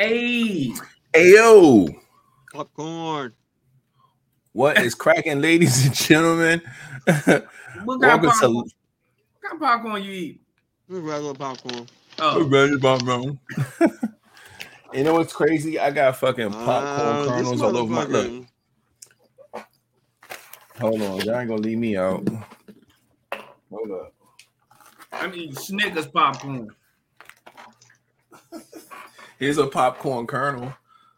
Hey, hey. Ayo. Popcorn. What is cracking, ladies and gentlemen? What kind Welcome of to popcorn, what kind of popcorn you eat? Regular popcorn. Oh, You know what's crazy? I got fucking popcorn uh, this kernels all over my look. motherfucker. Hold on, y'all ain't gonna leave me out. Hold up. I'm eating Snickers popcorn. Here's a popcorn kernel.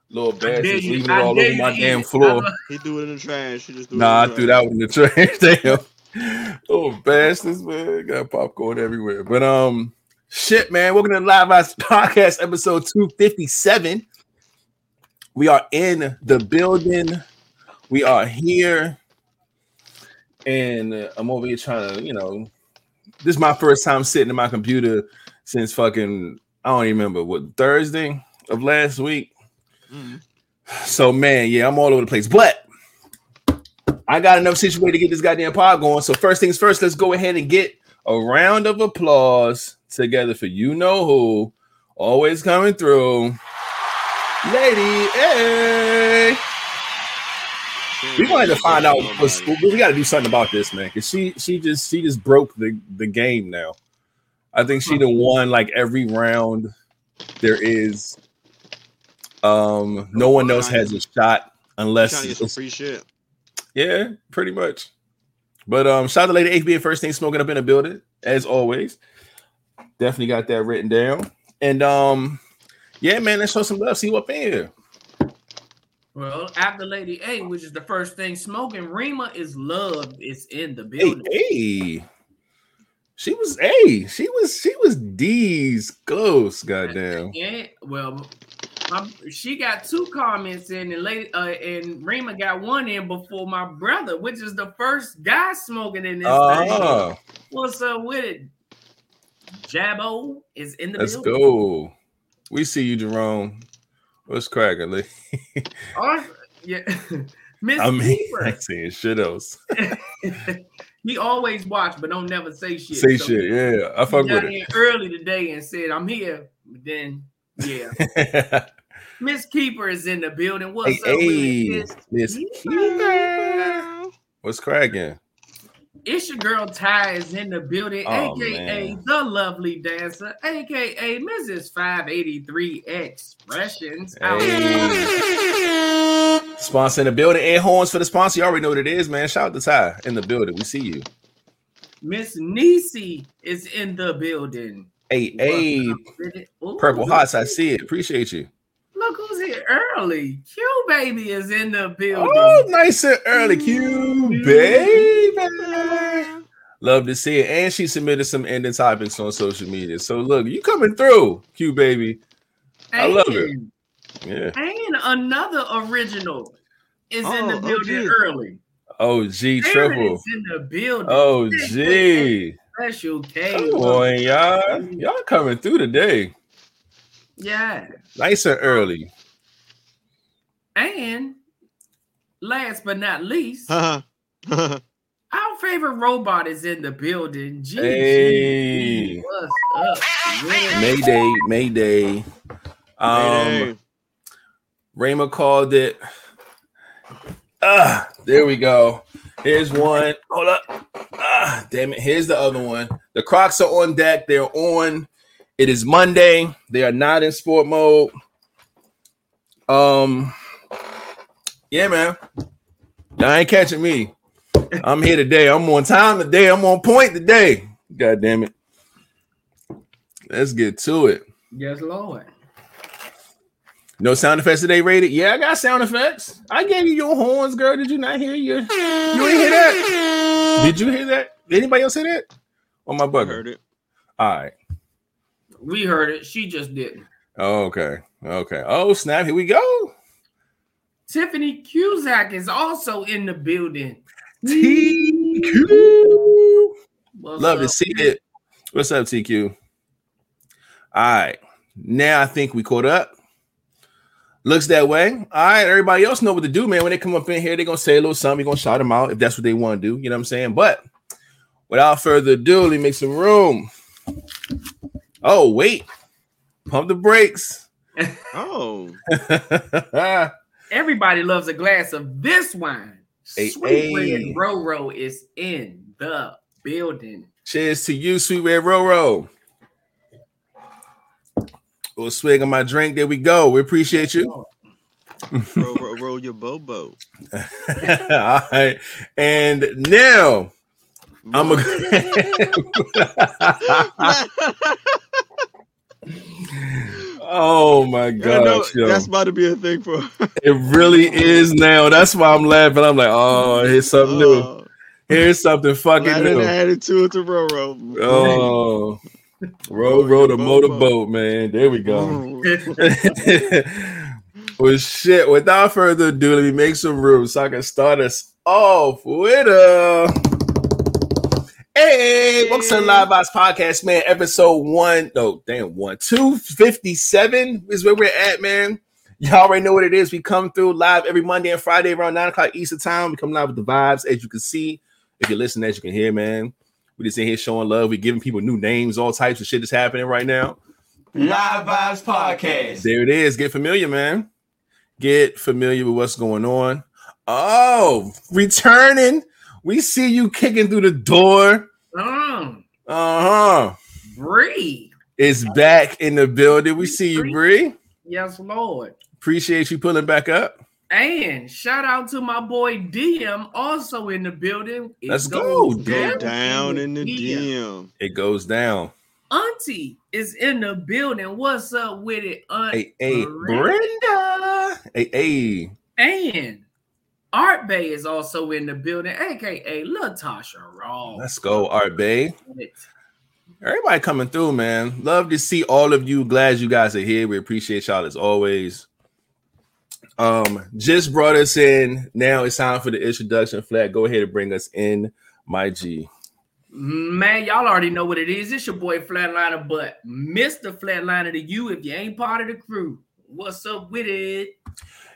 Little I bad just leaving it all over my damn floor. He threw it in the trash. He just threw Nah, I it in threw the that one in the trash. Damn. Oh, bastards, man. Got popcorn everywhere. But um, shit, man. Welcome to Live Vibes Podcast, episode 257. We are in the building. We are here. And uh, I'm over here trying to, you know, this is my first time sitting in my computer since fucking, I don't even remember what Thursday of last week. Mhm. So man, yeah, I'm all over the place. But I got enough situated to get this goddamn pod going. So first things first, let's go ahead and get a round of applause together for you know who always coming through. Lady, A. We gonna to find out what's we gotta do something about this, man. Cause she she just she just broke the, the game now. I think she done won like every round there is. Um, no one else has a shot unless Trying to some it's- free shit. yeah, pretty much. But um, shout out to Lady HB first thing smoking up in the building, as always. Definitely got that written down. And um, yeah, man, let's show some love. See what up in here. Well, after Lady A, which is the first thing smoking, Rima is love is in the Hey, building. hey. She was hey, she was she was D's close, goddamn. Yeah, well, my, she got two comments in, and lady, uh, and Rima got one in before my brother, which is the first guy smoking in this thing. Ah, What's up with it? Jabbo is in the let's building. go. We see you, Jerome. What's cracking? Lee? Oh, yeah, Miss I mean, I Keeper. ain't saying shit else. he always watch, but don't never say shit. Say So shit, yeah. I fuck with in early today and said, "I'm here." But then, yeah, it. Miss Keeper is in the building. What's hey, up hey. Miss Keeper. What's cracking? It's your girl Ty is in the building, Oh, aka man. the lovely dancer, aka Mrs. 583 Expressions. Hey. Sponsor in the building. Air horns for the sponsor. You already know what it is, man. Shout out to Ty in the building. We see you. Miss Nisi is in the building. Hey, hey, Ooh, Purple Hearts. I see it. Appreciate you. Look who's here early. Q baby is in the building. Oh, nice and early, Q, baby. Love to see it. And she submitted some ending topics on social media. So look, you coming through, Q baby. I love it. Yeah. And another original is in Oh, the building OG. early. Oh, G Aaron triple. is in the building. Oh, G. Special K. Come on, y'all. Y'all coming through today. Yeah. Nice and early. And last but not least, Haha. our favorite robot is in the building. G. Hey. What's up? with it? Mayday, Mayday. Um, Mayday. Rayma called it. Ah, there we go. Here's one. Hold up. Ah, damn it. Here's the other one. The Crocs are on deck. They're on. It is Monday. They are not in sport mode. Um, yeah, man. Y'all ain't catching me. I'm here today. I'm on time today. I'm on point today. God damn it. Let's get to it. Yes, Lord. No sound effects today rated. Yeah, I got sound effects. I gave you your horns, girl. Did you not hear you? You didn't hear that? Did you hear that? Did anybody else hear that? On my I bugger. heard it. All right. We heard it. She just didn't. Okay. Okay. Oh, snap. Here we go. Tiffany Cusack is also in the building. TQ. What's Love to up? see it. What's up, TQ? All right. Now I think we caught up. Looks that way. All right. Everybody else know what to do, man. When they come up in here, they're gonna say a little something. You're gonna shout them out if that's what they want to do. You know what I'm saying? But without further ado, let me make some room. Oh, wait. Pump the brakes. Oh, Everybody loves a glass of this wine. Hey, Sweet hey. Red Roro is in the building. Cheers to you, sweet red Roro. Little swig of my drink. There we go. We appreciate you. roll, roll, roll your bobo. All right. And now I'm a Oh my know, that's about to be a thing for. It really is now. That's why I'm laughing. I'm like, oh, here's something new. Oh, Here's something fucking new. added to it to Roro. Oh, row, row the motorboat, man. There we go. Oh. well, shit. Without further ado, let me make some room so I can start us off with a. Hey, welcome to the Live Box Podcast, man. Episode one, no, damn, one, two fifty-seven is where we're at, man. Y'all already know what it is. We come through live every Monday and Friday around nine o'clock Eastern time. We come live with the vibes, as you can see. If you listen, as you can hear, man. We just in here showing love. We giving people new names, all types of shit is happening right now. Live Vibes Podcast. There it is. Get familiar, man. Get familiar with what's going on. Oh, returning. We see you kicking through the door. Um, Uh huh. Bree. It's back in the building. We see you, Bree. Yes, Lord. Appreciate you pulling back up. And shout out to my boy DM, also in the building. It Let's go, goes Go down in the DM. DM. It goes down. Auntie is in the building. What's up with it, Aunt? Hey, hey, Brenda? Brenda. Hey, hey. And Art Bay is also in the building, aka Latasha Raw. Let's go, Art Bay. Everybody coming through, man. Love to see all of you. Glad you guys are here. We appreciate y'all as always. Um, just brought us in. Now it's time for the introduction. Flat, go ahead and bring us in, my G. Man, y'all already know what it is. It's your boy Flatliner, but Mr. Flatliner to you if you ain't part of the crew. What's up with it?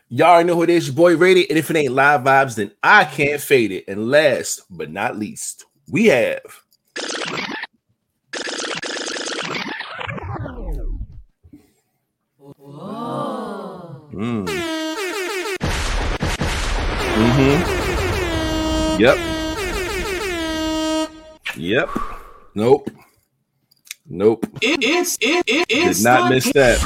Y'all already know who it is, your boy Rated. And if it ain't live vibes, then I can't fade it. And last but not least, we have Mm. Mm-hmm. Yep. Yep. Nope. Nope. It, it's it, it, Did not the miss king. that.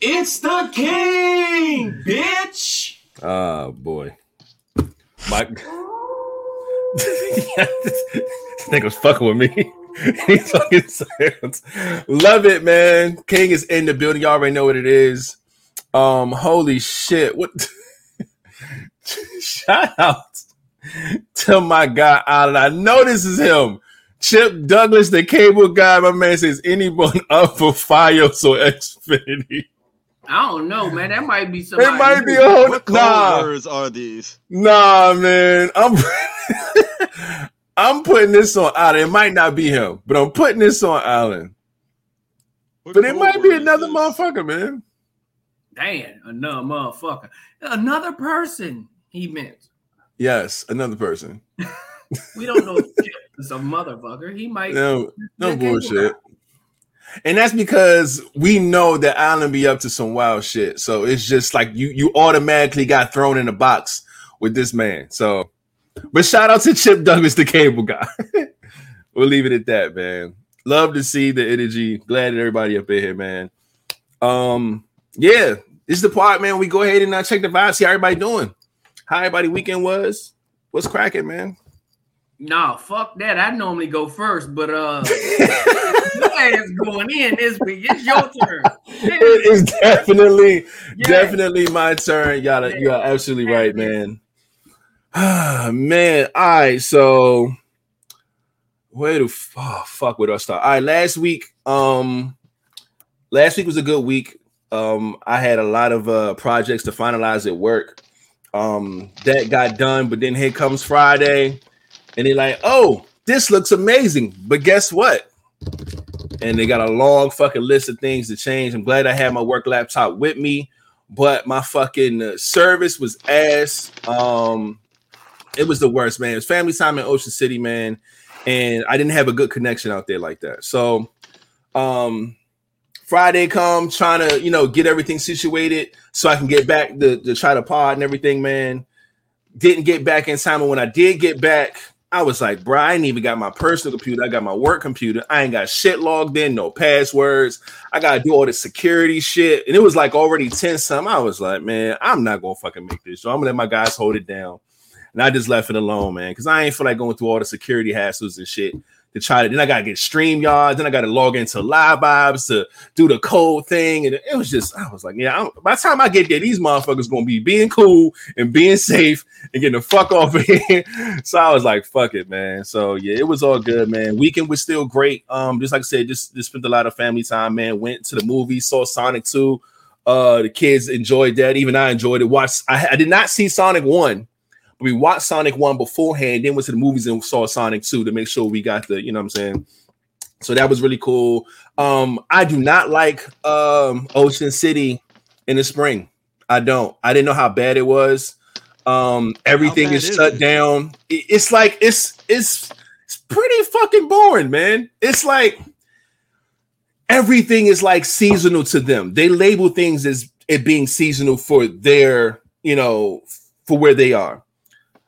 It's the king, bitch. Oh boy. Mike. this nigga's fucking with me. He's fucking sounds. Love it, man. King is in the building. Y'all already know what it is. Um, holy shit. What shout out to my guy Alan. I know this is him. Chip Douglas, the cable guy. My man says anyone up for Fios or Xfinity. I don't know, man. That might be somebody. It might be a whole What code nah. words are these? Nah, man. I'm I'm putting this on Allen. It might not be him, but I'm putting this on Allen. What But it might be another this? motherfucker, man. Damn, another motherfucker. Another person he meant. Yes, another person. We don't know is a motherfucker. He might. No, no bullshit. And that's because we know that Allen be up to some wild shit. So it's just like you you automatically got thrown in a box with this man. So but shout out to Chip Douglas, the cable guy. we'll leave it at that, man. Love to see the energy. Glad that everybody up in here, man. Um, yeah, this is the part, man. We go ahead and uh, check the vibes, see how everybody doing. How everybody weekend was. What's cracking, man? Nah, fuck that. I normally go first, but uh, your ass going in this week. It's your turn. it is definitely, Yeah. definitely my turn. Y'all, you are absolutely right, man. man, all right. So, where f- oh, fuck would I start? All right, last week, um, last week was a good week. Um, I had a lot of uh projects to finalize at work. Um, that got done, but then here comes Friday, and they're like, "Oh, this looks amazing," but guess what? and they got a long fucking list of things to change. I'm glad I had my work laptop with me, but my fucking uh, service was ass. Um, it was the worst, man. It was family time in Ocean City, man, and I didn't have a good connection out there like that. So, um, Friday come, trying to you know get everything situated so I can get back to, try to pod and everything. Man, didn't get back in time, and when I did get back, I was like, bro, I ain't even got my personal computer. I got my work computer. I ain't got shit logged in, no passwords. I gotta do all the security shit, and it was like already ten some. I was like, man, I'm not gonna fucking make this. So I'm gonna let my guys hold it down, and I just left it alone, man, because I ain't feel like going through all the security hassles and shit to try to. Then I gotta get StreamYard. Then I gotta log into Live Vibes to do the code thing, and it was just. I was like, yeah. I'm, by the time I get there, these motherfuckers gonna be being cool and being safe and getting the fuck off of here. so I was like, fuck it, man. So yeah, it was all good, man. Weekend was still great. Um, just like I said, just just spent a lot of family time, man. Went to the movie, saw Sonic Two. Uh, the kids enjoyed that. Even I enjoyed it. Watched. I, I did not see Sonic One we watched Sonic 1 beforehand, then went to the movies and saw Sonic 2 to make sure we got the, you know what I'm saying? So that was really cool. Um, I do not like um Ocean City in the spring. I don't. I didn't know how bad it was. Um, everything is is shut it? down. It- it's like it's it's it's pretty fucking boring, man. It's like everything is like seasonal to them. They label things as it being seasonal for their, you know, for where they are.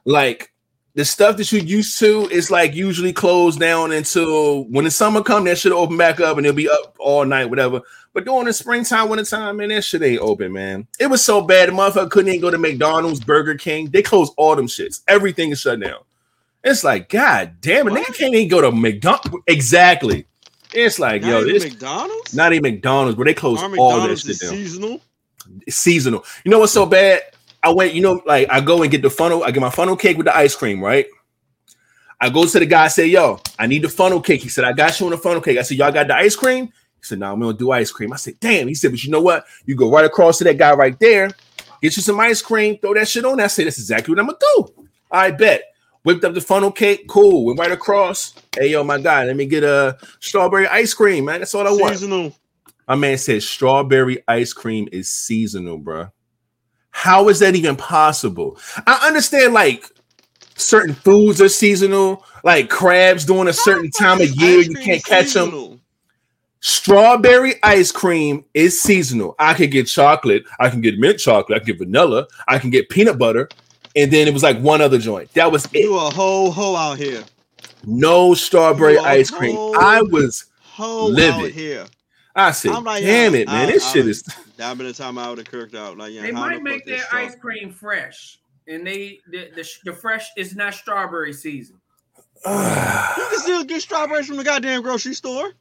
Like the stuff that you're used to is like usually closed down until when the summer come, that should open back up and it'll be up all night, whatever. But during the springtime, wintertime, man, that shit ain't open, man. It was so bad, the motherfucker couldn't even go to McDonald's, Burger King. They closed all them shits. Everything is shut down. It's like, God damn it, nigga can't even go to McDonald's. Exactly. It's like, Not yo, this McDonald's. not even McDonald's, but they closed all this shit down seasonal. seasonal. You know what's so bad? I went, you know, like I go and get the funnel, I get my funnel cake with the ice cream, right? I go to the guy, I say, yo, I need the funnel cake. He said, I got you on the funnel cake. I said, Y'all got the ice cream? He said, No, nah, I'm gonna do ice cream. I said, Damn. He said, But you know what? You go right across to that guy right there, get you some ice cream, throw that shit on. I said, That's exactly what I'm gonna do. I bet. Whipped up the funnel cake, cool. Went right across. Hey, yo, my guy, let me get a strawberry ice cream, man. That's all I want. Seasonal. My man said strawberry ice cream is seasonal, bro. How is that even possible? I understand like certain foods are seasonal, like crabs during a certain time of year, you can't catch them. Strawberry ice cream is seasonal. I can get chocolate, I can get mint chocolate, I can get vanilla, I can get peanut butter, and then it was like one other joint. That was it. You a whole hoe out here. No strawberry ice cream. I was, out here. I said, I'm like, damn it, man. I- this I shit is That been the time I would have kirked out. Like, yeah, They might make fuck their ice stuff? cream fresh, and they the, the, the fresh is not strawberry season. You can still get strawberries from the goddamn grocery store.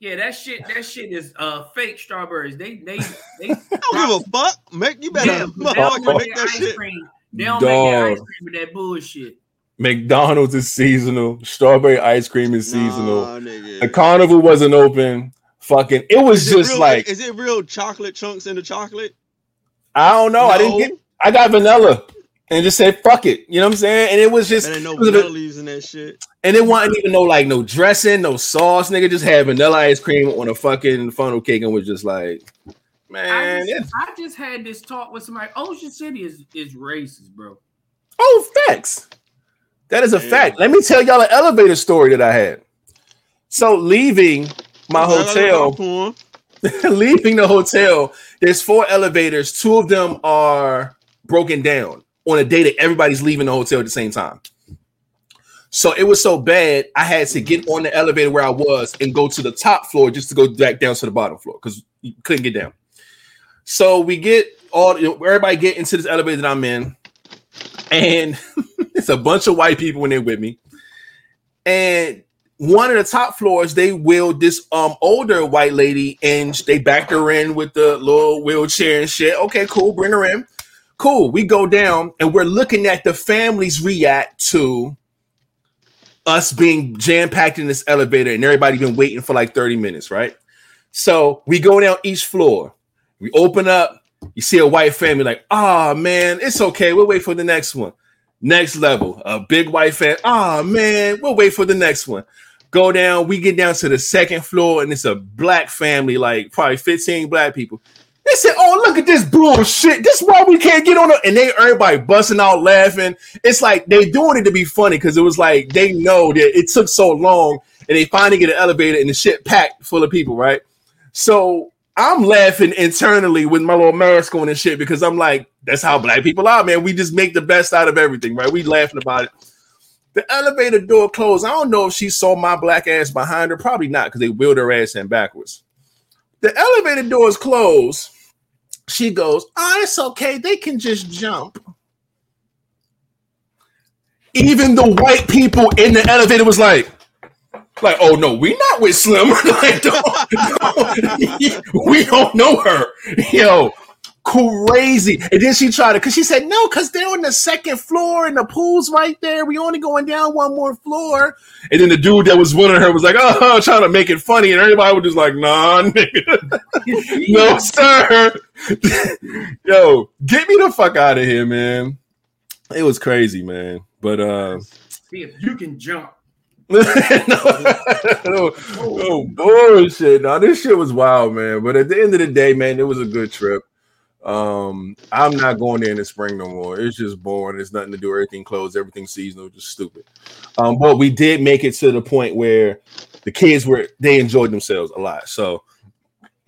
Yeah, that shit that shit is uh fake strawberries. They they they I don't give a fuck. Make you they, better they don't motherfucker make make that ice shit. cream. They don't make their ice cream with that bullshit. McDonald's is seasonal. Strawberry ice cream is seasonal. Nah. The carnival wasn't open. Fucking, it was Is it just real- like is it real chocolate chunks in the chocolate? I don't know. I didn't get. I got vanilla and just said fuck it. You know what I'm saying? And it was just, There no it vanilla bit- leaves in that shit. and it wasn't even no like no dressing, no sauce. Nigga just had vanilla ice cream on a fucking funnel cake and was just like, I man, just, I just had this talk with somebody. Ocean City is is racist, bro. oh facts. That is a Yeah. fact. Let me tell y'all an elevator story that I had. So leaving my hotel. Leaving the hotel, there's four elevators. Two of them are broken down on a day that everybody's leaving the hotel at the same time. So it was so bad, I had to get on the elevator where I was and go to the top floor just to go back down to the bottom floor because you couldn't get down. So we get all everybody get into this elevator that I'm in, and it's a bunch of white people in there with me. And one of the top floors, they wheeled this um older white lady and they backed her in with the little wheelchair and shit. Okay, cool, bring her in. Cool. We go down and we're looking at the families react to us being jam packed in this elevator and everybody been waiting for like 30 minutes, right? So we go down each floor. We open up. You see a white family, like, oh man, it's okay. We'll wait for the next one. Next level, a big white fan. Oh man, we'll wait for the next one. Go down. We get down to the second floor, and it's a black family, like probably 15 black people. They said, "Oh, look at this bullshit. This is why we can't get on." And they everybody busting out laughing. It's like they doing it to be funny because it was like they know that it took so long, and they finally get an elevator and the shit packed full of people, right? So I'm laughing internally with my little mask on and shit because I'm like, that's how black people are, man. We just make the best out of everything, right? We laughing about it. The elevator door closed. I don't know if she saw my black ass behind her. Probably not, because they wheeled her ass in backwards. The elevator doors closed. She goes, Oh, it's okay. They can just jump. Even the white people in the elevator was like, like, oh no, we not with Slim. like, don't- we don't know her. Yo, crazy. And then she tried to, cause she said, no, cause they're on the second floor and the pool's right there. We only going down one more floor. And then the dude that was winning her was like, oh, trying to make it funny. And everybody was just like, nah, nigga. no, sir. Yo, get me the fuck out of here, man. It was crazy, man. But uh See if you can jump. no, no, no bullshit. No, this shit was wild, man. But at the end of the day, man, it was a good trip. Um, I'm not going there in the spring no more. It's just boring. There's nothing to do. Everything closed. Everything seasonal. Just stupid. Um, but we did make it to the point where the kids were they enjoyed themselves a lot. So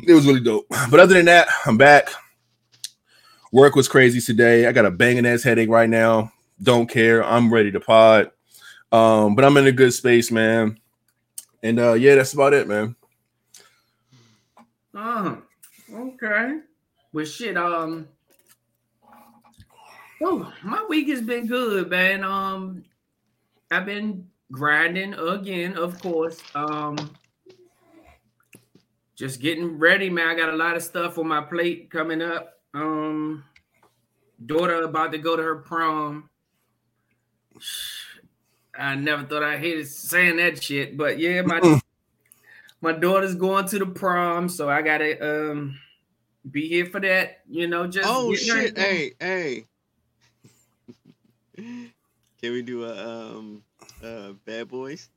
it was really dope. But other than that, I'm back. Work was crazy today. I got a banging ass headache right now. Don't care. I'm ready to pod. Um, but I'm in a good space, man. And uh yeah, that's about it, man. Uh, okay. Well, shit. Um. Oh, my week has been good, man. Um, I've been grinding again, of course. Um, just getting ready, man. I got a lot of stuff on my plate coming up. Um, daughter about to go to her prom. I never thought I hated saying that shit, but yeah, my my daughter's going to the prom, so I gotta um be here for that. You know, just Oh shit! Hey, hey. Can we do a um uh bad boys?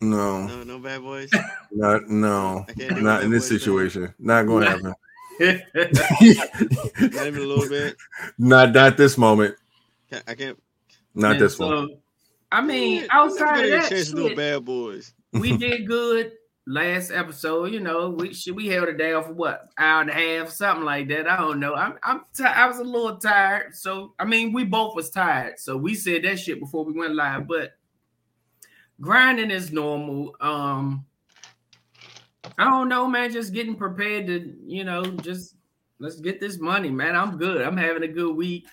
No, No, no bad boys. not no, can't do not Bad in this Boys, man. situation. Not going to happen. Not even a little bit. not not this moment. I can't. Not And this one. I mean, outside of I'm never gonna get a that, chance to do a shit, bad boys. we did good last episode. You know, we we held it down for what hour and a half, something like that. I don't know. I'm I'm ti- I was a little tired, so I mean, we both was tired, so we said that shit before we went live. But grinding is normal. Um, I don't know, man. Just getting prepared to, you know, just let's get this money, man. I'm good. I'm having a good week.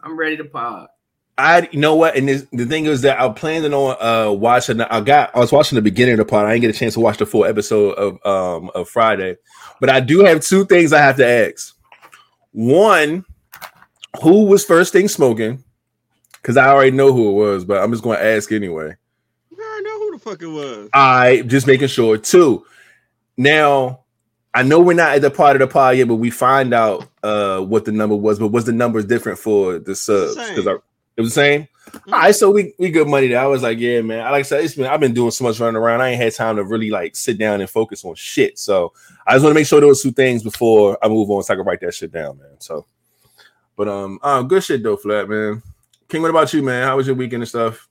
I'm ready to pod. I you know what, and this, the thing is that I planned on uh watching. I got I was watching the beginning of the pod. I didn't get a chance to watch the full episode of um of Friday, but I do have two things I have to ask. One, who was first thing smoking? Because I already know who it was, but I'm just going to ask anyway. You already know who the fuck it was. I just making sure. Two, now I know we're not at the part of the pod yet, but we find out uh what the number was. But was the numbers different for the subs? Because it was the same. All right, so we we good money there. I was like, yeah, man. I like I said, it's been I've been doing so much running around. I ain't had time to really like sit down and focus on shit. So I just want to make sure those two things before I move on, so I can write that shit down, man. So, but um, uh, good shit though, flat man. King, what about you, man? How was your weekend and stuff?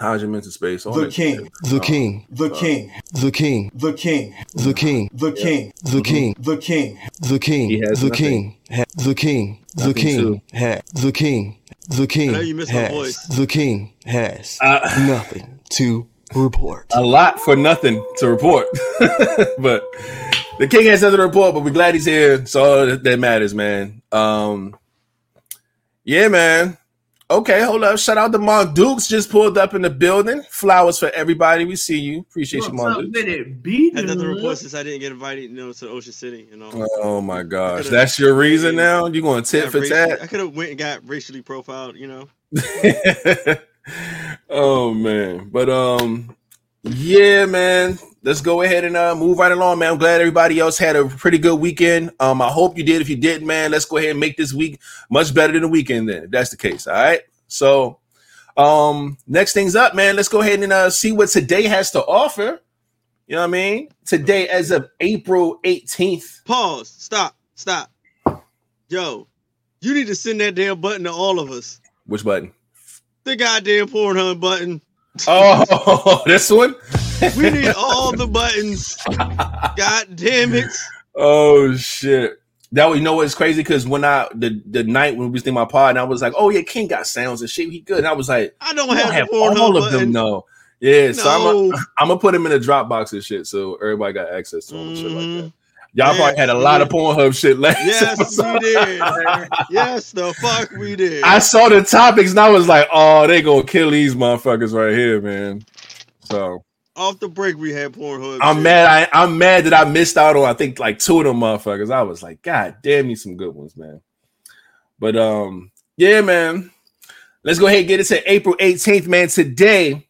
How's your mental space? All The that king. shit. The king, The king. the king, The king. the king, The king. the king, The king. the king, He has the king, the king, the king, too. ha- the king, the king know you missed my has, voice. the king has Uh, nothing to report. a lot for nothing to report. but the king has nothing to report, but we're glad he's here. So all that, that matters, man. Um yeah, man. Okay, hold up. Shout out to Monk Dukes just pulled up in the building. Flowers for everybody. We see you. Appreciate you, What's Monk up Dukes. with it? Beat Had nothing to report since I didn't get invited, you know, to Ocean City. You know, Oh my gosh. That's your reason now? You going tit Got for raci- tat? I could have went and got racially profiled. You know, oh man. But um yeah, man. Let's go ahead and uh move right along, man. I'm glad everybody else had a pretty good weekend. Um, I hope you did. If you didn't, man, let's go ahead and make this week much better than the weekend then, if that's the case. All right. So um next things up, man. Let's go ahead and uh see what today has to offer. You know what I mean? Today, as of April 18th. pause, stop, stop. Yo, you need to send that damn button to all of us. Which button? The goddamn Pornhub button. Oh, this one. We need all the buttons. God damn it. Oh shit. That was- you know what's crazy because when I the the night when we was in my pod and I was like, oh yeah, King got sounds and shit. He good. And I was like, I don't I have, don't have the Pornhub all of them button. though. Yeah, so I'm No. a, I'm gonna put him in a Dropbox and shit, so everybody got access to him and shit like that. Mm-hmm. Y'all Yes, probably had a we lot of did. Pornhub shit last Yes, episode. we did. yes, the fuck we did. I saw the topics and I was like, oh, they gonna kill these motherfuckers right here, man. So Off the break, we had Pornhub. I'm shit. mad. I, I'm mad that I missed out on. I think like two of them motherfuckers. I was like, God damn, me some good ones, man. But um, yeah, man. Let's go ahead and get into April 18th, man. Today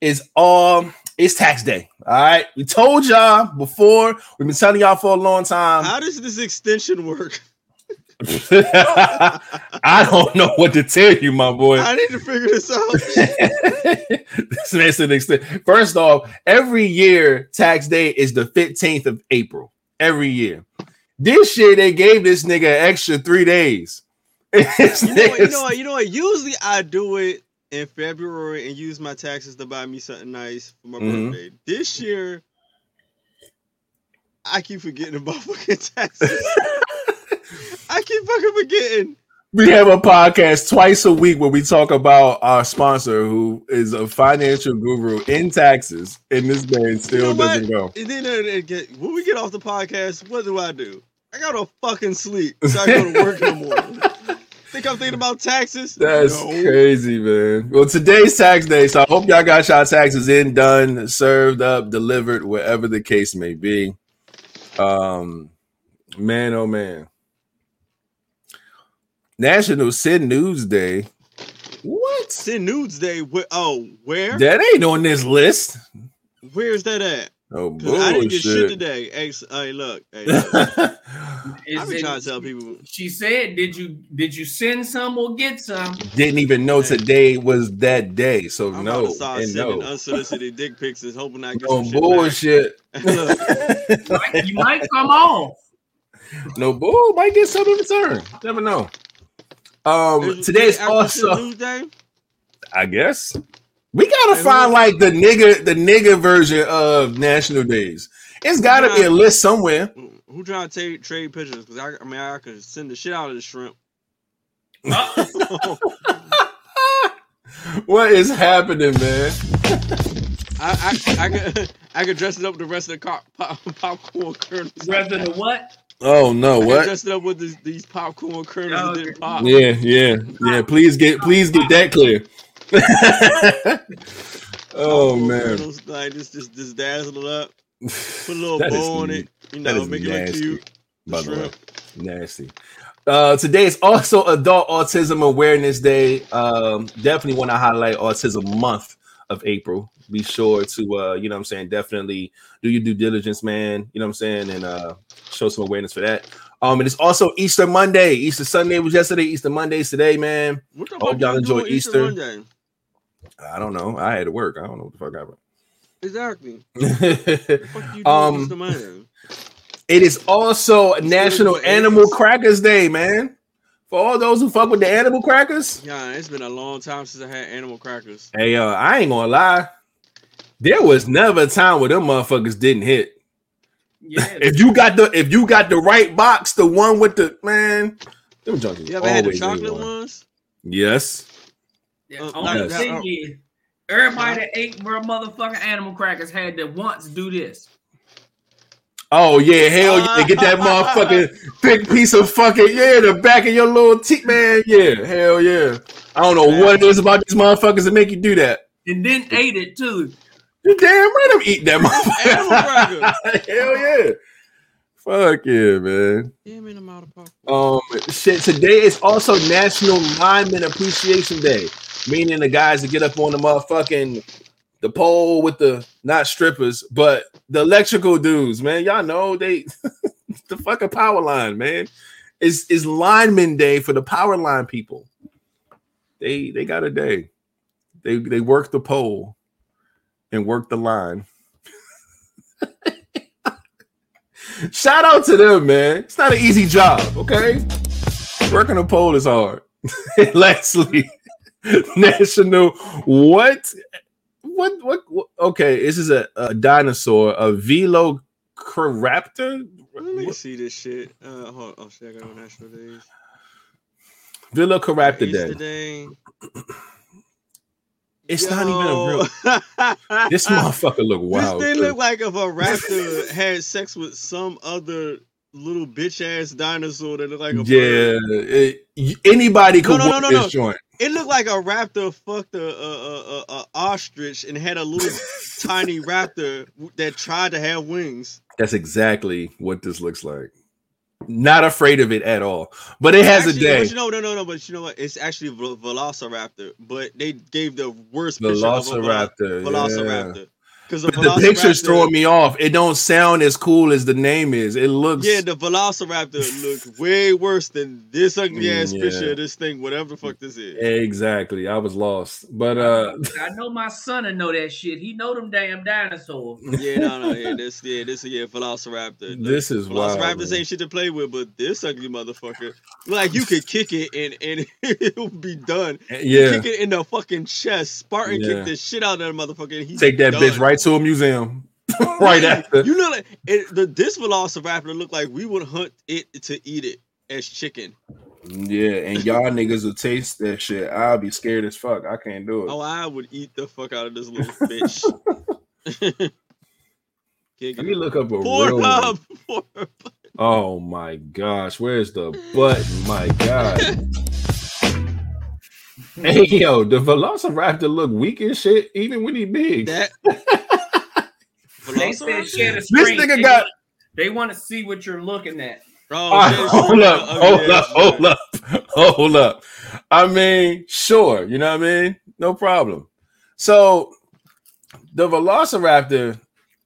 is all it's tax day. All right, we told y'all before. We've been telling y'all for a long time. How does this extension work? I don't know what to tell you, my boy. I need to figure this out. this man said extent. First off, every year tax day is the 15th of April. Every year. This year they gave this nigga an extra three days. You know, what, you know what? You know what? Usually I do it in February and use my taxes to buy me something nice for my Mhm. birthday. This year, I keep forgetting about fucking taxes. I keep fucking forgetting. we have a podcast twice a week where we talk about our sponsor who is a financial guru in taxes, and this man still You know doesn't go. And then get, when we get off the podcast, what do I do? I gotta fucking sleep. So I go to work in the morning. Think I'm thinking about taxes? That's No. crazy, man. Well, today's tax day, so I hope y'all got y'all taxes in, done, served up, delivered, whatever the case may be. Um, man, oh man. National Send Nudes Day. What? Send nudes day. Where, oh, where? That ain't on this list. Where's that at? Oh 'Cause I didn't get shit bullshit. today. Hey, hey look. Hey, look. I Is be it- trying to tell people. She said, "Did you did you send some or get some?" Didn't even know today was that day. So I'm no about and no. unsolicited dick pics and hoping I get No some shit bullshit. back. Look, Like, you might come on. no bull. Might get some in return. Never know. Um, is- today's is also, I guess, we gotta Hey, find like the nigga, the nigga version of National Days. It's gotta be a list somewhere. Who trying to take, trade pictures? Because I, I mean, I could send the shit out of the shrimp. what is happening, man? I, I, I could, I could dress it up with the rest of the co- pop, popcorn kernels. Rather than what? Oh no, what? dress it up with this, these popcorn kernels Oh, that didn't pop. Yeah, yeah, yeah. Please get, please get that clear. oh Popcorn man, kernels, like just, just, just dazzle it up. Put a little That is bow on it. You know, is make it look nasty, cute. by the way. shrimp. Nasty. Uh, today is also Adult Autism Awareness Day. Um, definitely want to highlight Autism Month of April. Be sure to, uh, you know what I'm saying, definitely do your due diligence, man. You know what I'm saying, and uh, show some awareness for that. Um, and it is also Easter Monday. Easter Sunday was yesterday. Easter Monday's today, man. What the Hope y'all enjoy Easter. Monday? I don't know. I had to work. I don't know what the fuck Exactly. What the fuck Um, Easter? It is also National Animal. Crackers Day, man. For all those who fuck with the animal crackers. Yeah, it's been a long time since I had animal crackers. Hey, uh, I ain't gonna lie. There was never a time where them motherfuckers didn't hit. Yeah. If you got the if you got the right box, the one with the man, them junkies You ever had the chocolate A1. ones? Yes. Yeah, Uh, only like that, thing uh, is, everybody that ate bro motherfucking animal crackers had to once do this. Oh yeah, hell yeah! Get that motherfucking thick piece of fucking yeah, the back of your little teeth, man. Yeah, hell yeah. I don't know what it is about these motherfuckers that make you do that. And then ate it too. You damn right I'm eating that Animal motherfucker. hell yeah. Fuck yeah, man. Damn it, I'm out of popcorn. Um, shit. Today is also National Lineman Appreciation Day, meaning the guys that get up on the motherfucking the pole with the not strippers, but the electrical dudes, man. Y'all know they the fucking power line, man. Is is lineman day for the power line people. They they got a day. They they work the pole and work the line. Shout out to them, man. It's not an easy job, okay? Working a pole is hard. Lastly, national what? What? What? What? Okay, this is a, a dinosaur, a velociraptor. Let me see this shit. Uh, hold oh shit, I got on national days. Velociraptor Day. Day. It's not even a real. This motherfucker look wild. This thing look like if a raptor had sex with some other little bitch ass dinosaur that look like a bird. yeah, it- anybody could no, no, no, this no. joint. It looked like a raptor fucked a, a, a, a, a ostrich and had a little tiny raptor that tried to have wings. That's exactly what this looks like. Not afraid of it at all. But it has Actually, a day. But you know, no, no, no. But you know what? It's actually Vel- Velociraptor, but they gave the worst picture of a uh, Velociraptor. yeah. Velociraptor. Because But the picture's throwing me off. It don't sound as cool as the name is. It looks Yeah, the Velociraptor looked way worse than this ugly ass Mm, picture of this thing, whatever the fuck this is. exactly. I was lost. But uh I know my son to know that shit. He know them damn dinosaurs. Yeah, no, no, yeah, this, yeah, this, yeah, Velociraptor. this is wild. Velociraptors man. ain't shit to play with, but this ugly motherfucker, like you could kick it and and it'll be done. Yeah. Kick it in the fucking chest. Spartan Yeah. kick the shit out of that motherfucker. And he's Take that done. bitch right to a museum. right after. You know, like it, the this Velociraptor look like we would hunt it to eat it as chicken. Yeah, and y'all niggas will taste that shit. I'll be scared as fuck. I can't do it. Oh, I would eat the fuck out of this little bitch. Let me look up a Poor real one. Poor Oh my gosh, where's the button? My god. hey yo, the Velociraptor look weak as shit, even when he big. that. They said share the This nigga got- They want to see what you're looking at. Oh, Ah, shit, hold up, hold ass up, hold up, hold up. I mean, sure, you know what I mean? No problem. So the Velociraptor,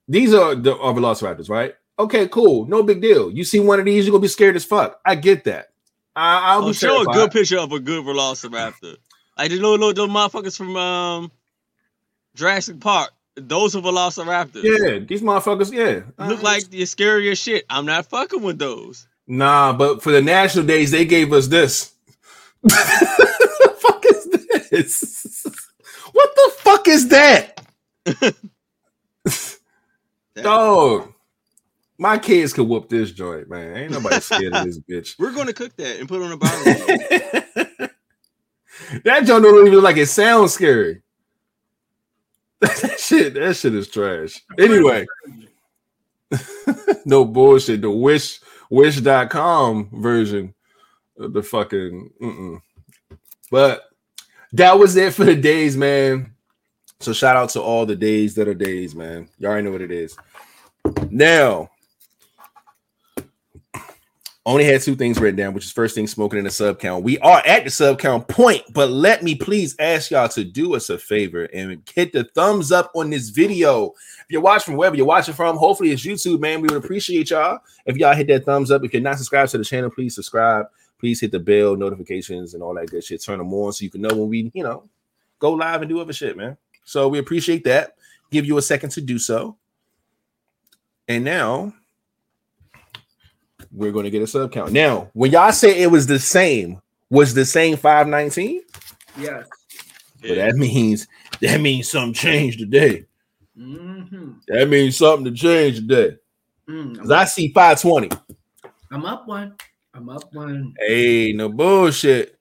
these are the are Velociraptors, right? Okay, cool, no big deal. You see one of these, you're gonna be scared as fuck. I get that. I, I'll Oh, be show a good picture of a good Velociraptor. I little, little, little motherfuckers from um Jurassic Park. Those are Velociraptors. Yeah, these motherfuckers, yeah. Look Uh, like the scariest shit. I'm not fucking with those. Nah, but for the national days, they gave us this. the fuck is this? What the fuck is that? Dog. My kids could whoop this joint, man. Ain't nobody scared of this bitch. We're gonna cook that and put it on a bottle. that joint don't even look like it sounds scary. that shit, that shit is trash. Anyway, no bullshit. The wish wish.com version of the fucking mm-mm. but that was it for the days, man. So shout out to all the days that are days, man. Y'all already know what it is. Now, only had two things written down, which is first thing smoking in the sub count. We are at the sub count point, but let me please ask y'all to do us a favor and hit the thumbs up on this video. If you're watching from wherever you're watching from, hopefully it's YouTube, man. We would appreciate y'all if y'all hit that thumbs up. If you're not subscribed to the channel, please subscribe. Please hit the bell notifications and all that good shit. Turn them on so you can know when we, you know, go live and do other shit, man. So we appreciate that. Give you a second to do so. And now we're going to get a sub count. Now, when y'all say it was the same, was the same 519? Yes. But that means that means something changed today. hmm That means something to change today. Mm, Because I see 520. I'm up one. I'm up one. Hey, no bullshit.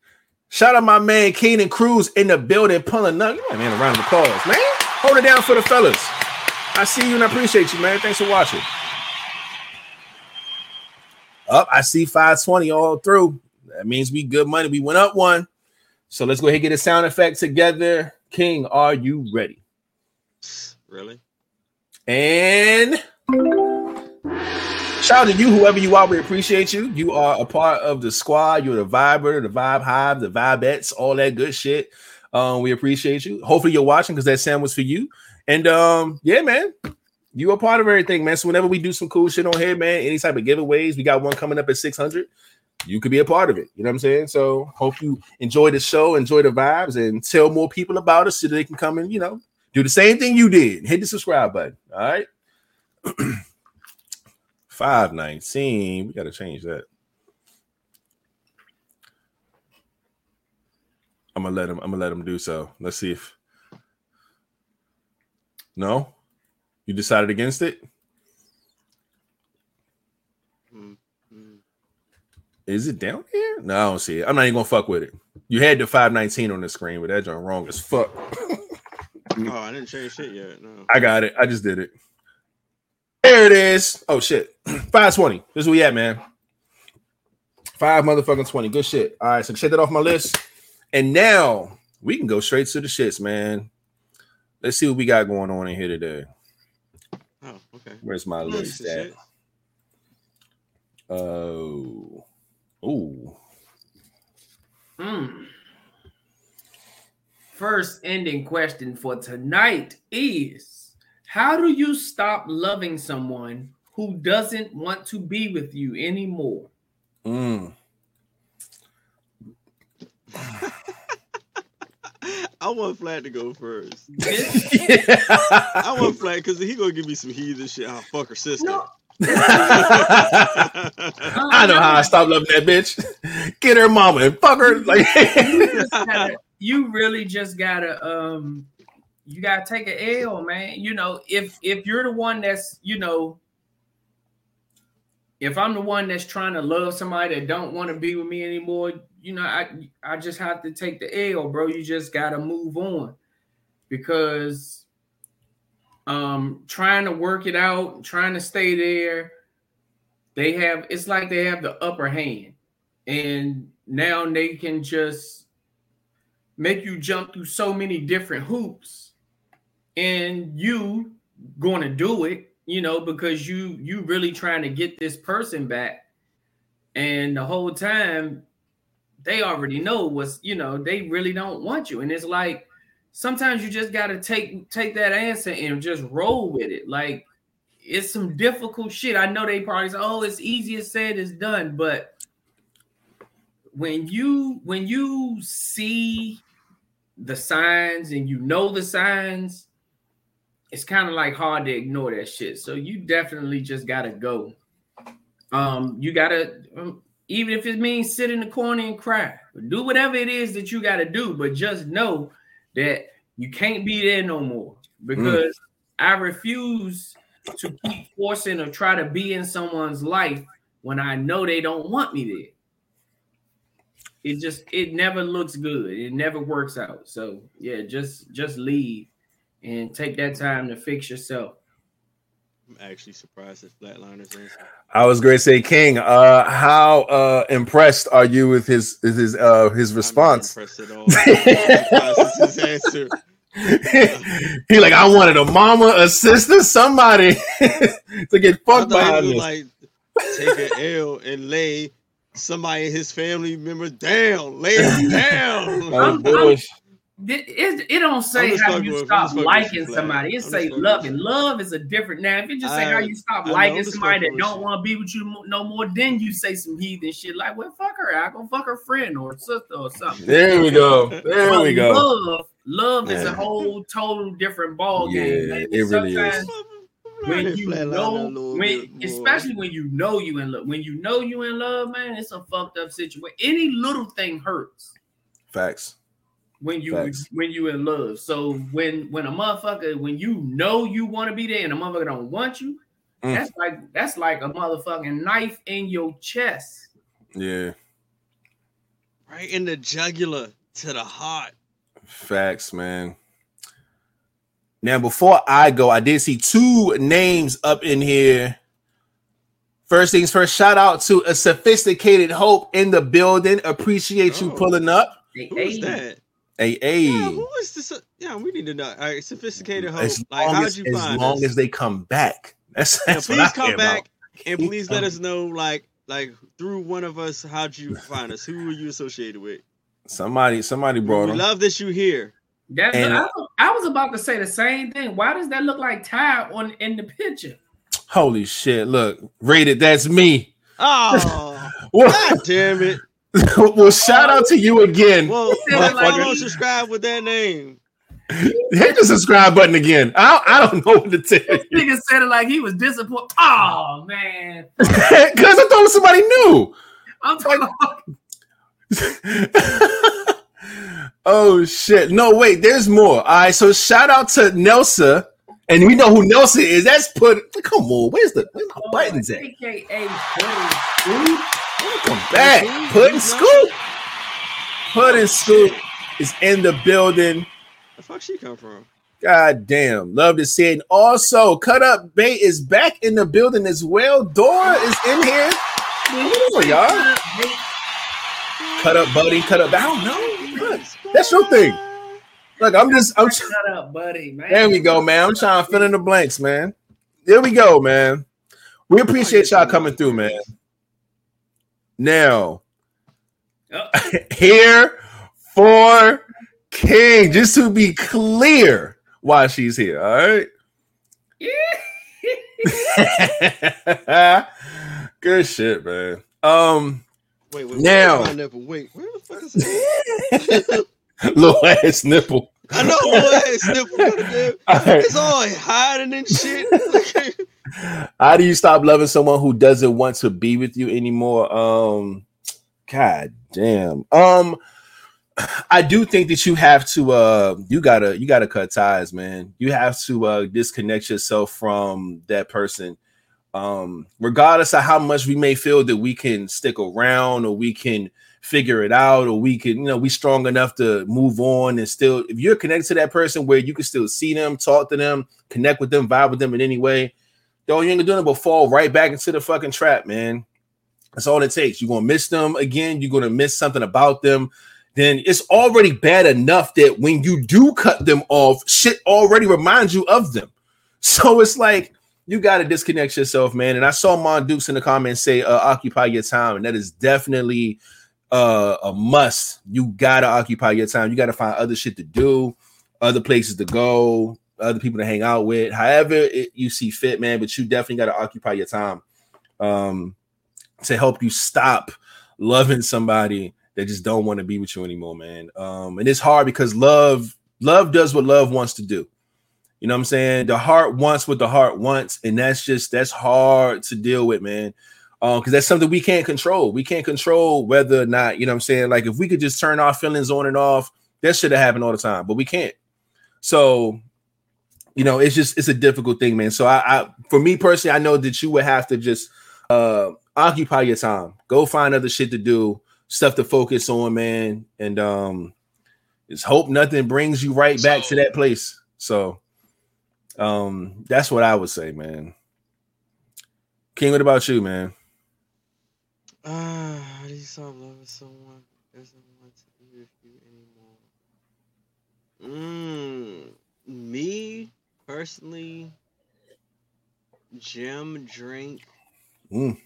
Shout out my man Keenan Cruz in the building pulling up. Yeah, man, a round of applause, man. Hold it down for the fellas. I see you and I appreciate you, man. Thanks for watching. Up, I see 520 all through. That means we good money. We went up one. So let's go ahead and get a sound effect together. King, are you ready? Really? And shout out to you, whoever you are. We appreciate you. You are a part of the squad. You're the viber, the vibe hive, the vibettes, all that good shit. Um, we appreciate you. Hopefully you're watching because that sound was for you. And um, yeah, man, you are part of everything, man. So whenever we do some cool shit on here, man, any type of giveaways, we got one coming up at 600. You could be a part of it. You know what I'm saying? So hope you enjoy the show, enjoy the vibes, and tell more people about us so they can come and you know do the same thing you did. Hit the subscribe button. All right. 519. We got to change that. I'm gonna let him. I'm gonna let him do so. Let's see if. No, you decided against it. Mm-hmm. Is it down here? No, I don't see it. I'm not even gonna fuck with it. You had the 519 on the screen, but that joint wrong as fuck. Oh, I didn't change shit yet. No. I got it. I just did it. There it is. Oh shit. 520. This is where we at, man. Five motherfucking 20. Good shit. All right, so check that off my list. And now we can go straight to the shits, man. Let's see what we got going on in here today. Oh, okay. Where's my Nice list at? shit. Oh, ooh. Hmm. First ending question for tonight is How do you stop loving someone who doesn't want to be with you anymore? Mm. I want Flat to go first. Bitch, I want Flat because he gonna give me some heathen shit. I'll fuck her sister. no, I know how I stop loving that bitch. Get her mama and fuck her. Like, you, gotta- you really just gotta um you gotta take an L, man. You know, if if you're the one that's, you know, if I'm the one that's trying to love somebody that don't want to be with me anymore, you know, I I just have to take the L, bro. You just gotta move on. Because um trying to work it out, trying to stay there, they have it's like they have the upper hand, and now they can just make you jump through so many different hoops, and you going to do it, you know, because you you really trying to get this person back, and the whole time they already know what's you know they really don't want you, and it's like sometimes you just got to take take that answer and just roll with it, like it's some difficult shit. I know they probably say, "Oh, it's easier said as done," but when you when you see the signs and you know the signs, it's kind of like hard to ignore that shit. So you definitely just gotta go. Um, you gotta um, even if it means sit in the corner and cry, do whatever it is that you gotta do, but just know that you can't be there no more because I refuse to keep forcing or try to be in someone's life when I know they don't want me there. It just it never looks good. It never works out. So yeah, just just leave and take that time to fix yourself. I'm actually surprised at Flatliner's answer. I was going to say, King. Uh, how uh impressed are you with his with his uh his I'm not response? impressed at all. I'm surprised it's his answer. he like, I wanted a mama, a sister, somebody to get fucked thought by he like take an L and lay somebody in his family member down, lay him down. I'm- bullsh- It, it, it don't say how you with- stop just fucking with liking somebody. It I'm say just fucking love, and love is a different. Now, if it just say I- how you stop I liking I'm somebody that don't want to be with you no more, then you say some heathen shit like, "Well, fuck her. I go fuck her friend or sister or something." there we go. There But we go. Love, love is a whole total different ball Yeah, game. man. it really is. When you know, when especially when you know you in love, when you know you in love, man, it's a fucked up situation. Any little thing hurts Facts. When you Facts. when you in love. So when when a motherfucker when you know you want to be there and a motherfucker don't want you, Mm. that's like that's like a motherfucking knife in your chest. Yeah. right in the jugular to the heart. Facts, man. Now, before I go, I did see two names up in here. First things first, shout out to a sophisticated hope in the building. Appreciate you Oh. pulling up. Hey, Who is hey, that? Hey, hey. Yeah, who is this? Uh, yeah, we need to know. All right, sophisticated hope. as Like, long, how'd as, you as find As long us? as they come back. That's, Yeah, that's what please I come care back about. and please let us know, like, like through one of us, how'd you find us? Who were you associated with? Somebody, somebody brought we them. love that you here. That, And- I, I was about to say the same thing. Why does that look like Ty on in the picture? Holy shit! Look, rated. That's me. Oh, Well, god damn it! well, shout out to you again. Well, Yeah, like- follow, subscribe with that name. Hit the subscribe button again. I, I don't know what to tell you Nigga said it like he was disappointed. Oh man, because I thought it was somebody new. I'm talking. oh shit! No, wait. There's more. All right. So shout out to Nelsa, and we know who Nelsa is. That's put. Come on. Where's the where's my oh, buttons at? AKA Buddy Fruit. Welcome back. Puddin' Scoop. Puddin' Scoop is in the building. The fuck she come from? God damn. Love to see it. And also, Cut Up Bait is back in the building as well. Dora is in here. What y'all? Cut up, buddy. Cut up. I don't know. That's your thing. Look, I'm just, I'm. Shut up, buddy, man. There we go, man. I'm trying to fill in the blanks, man. There we go, man. We appreciate y'all coming through, man. Now, Oh, here for King, just to be clear why she's here. All right. Yeah. Good shit, man. Um, Wait, wait, Now. wait, my nipple. Wait, where the fuck is it? little ass nipple. I know what ass nipple. goddamn. All right. It's all hiding and shit. How do you stop loving someone who doesn't want to be with you anymore? Um, God damn. Um, I do think that you have to uh you gotta you gotta cut ties, man. You have to uh disconnect yourself from that person. Um, regardless of how much we may feel that we can stick around or we can figure it out or we can, you know, we strong enough to move on and still if you're connected to that person where you can still see them, talk to them, connect with them, vibe with them in any way, though you ain't gonna do it but fall right back into the fucking trap, man. That's all it takes. You're gonna miss them again, you're gonna miss something about them. Then it's already bad enough that when you do cut them off, shit already reminds you of them. So it's like you got to disconnect yourself, man. And I saw Mon Dukes in the comments say, uh, "Occupy your time," and that is definitely uh, a must. You gotta occupy your time. You gotta find other shit to do, other places to go, other people to hang out with. However, it, you see fit, man. But you definitely gotta occupy your time um, to help you stop loving somebody that just don't want to be with you anymore, man. Um, and it's hard because love, love does what love wants to do. You know what I'm saying? The heart wants what the heart wants, and that's just that's hard to deal with, man. Um, because that's something we can't control. We can't control whether or not, you know what I'm saying? Like if we could just turn our feelings on and off, that should have happened all the time, but we can't. So, you know, it's just it's a difficult thing, man. So I, I for me personally, I know that you would have to just uh occupy your time, go find other shit to do, stuff to focus on, man, and um just hope nothing brings you right back to that place. So um that's what I would say, man. King, what about you, man? Ah, how do you stop loving someone who doesn't want to be with you anymore? Mm, me personally, gym, drink. Mm.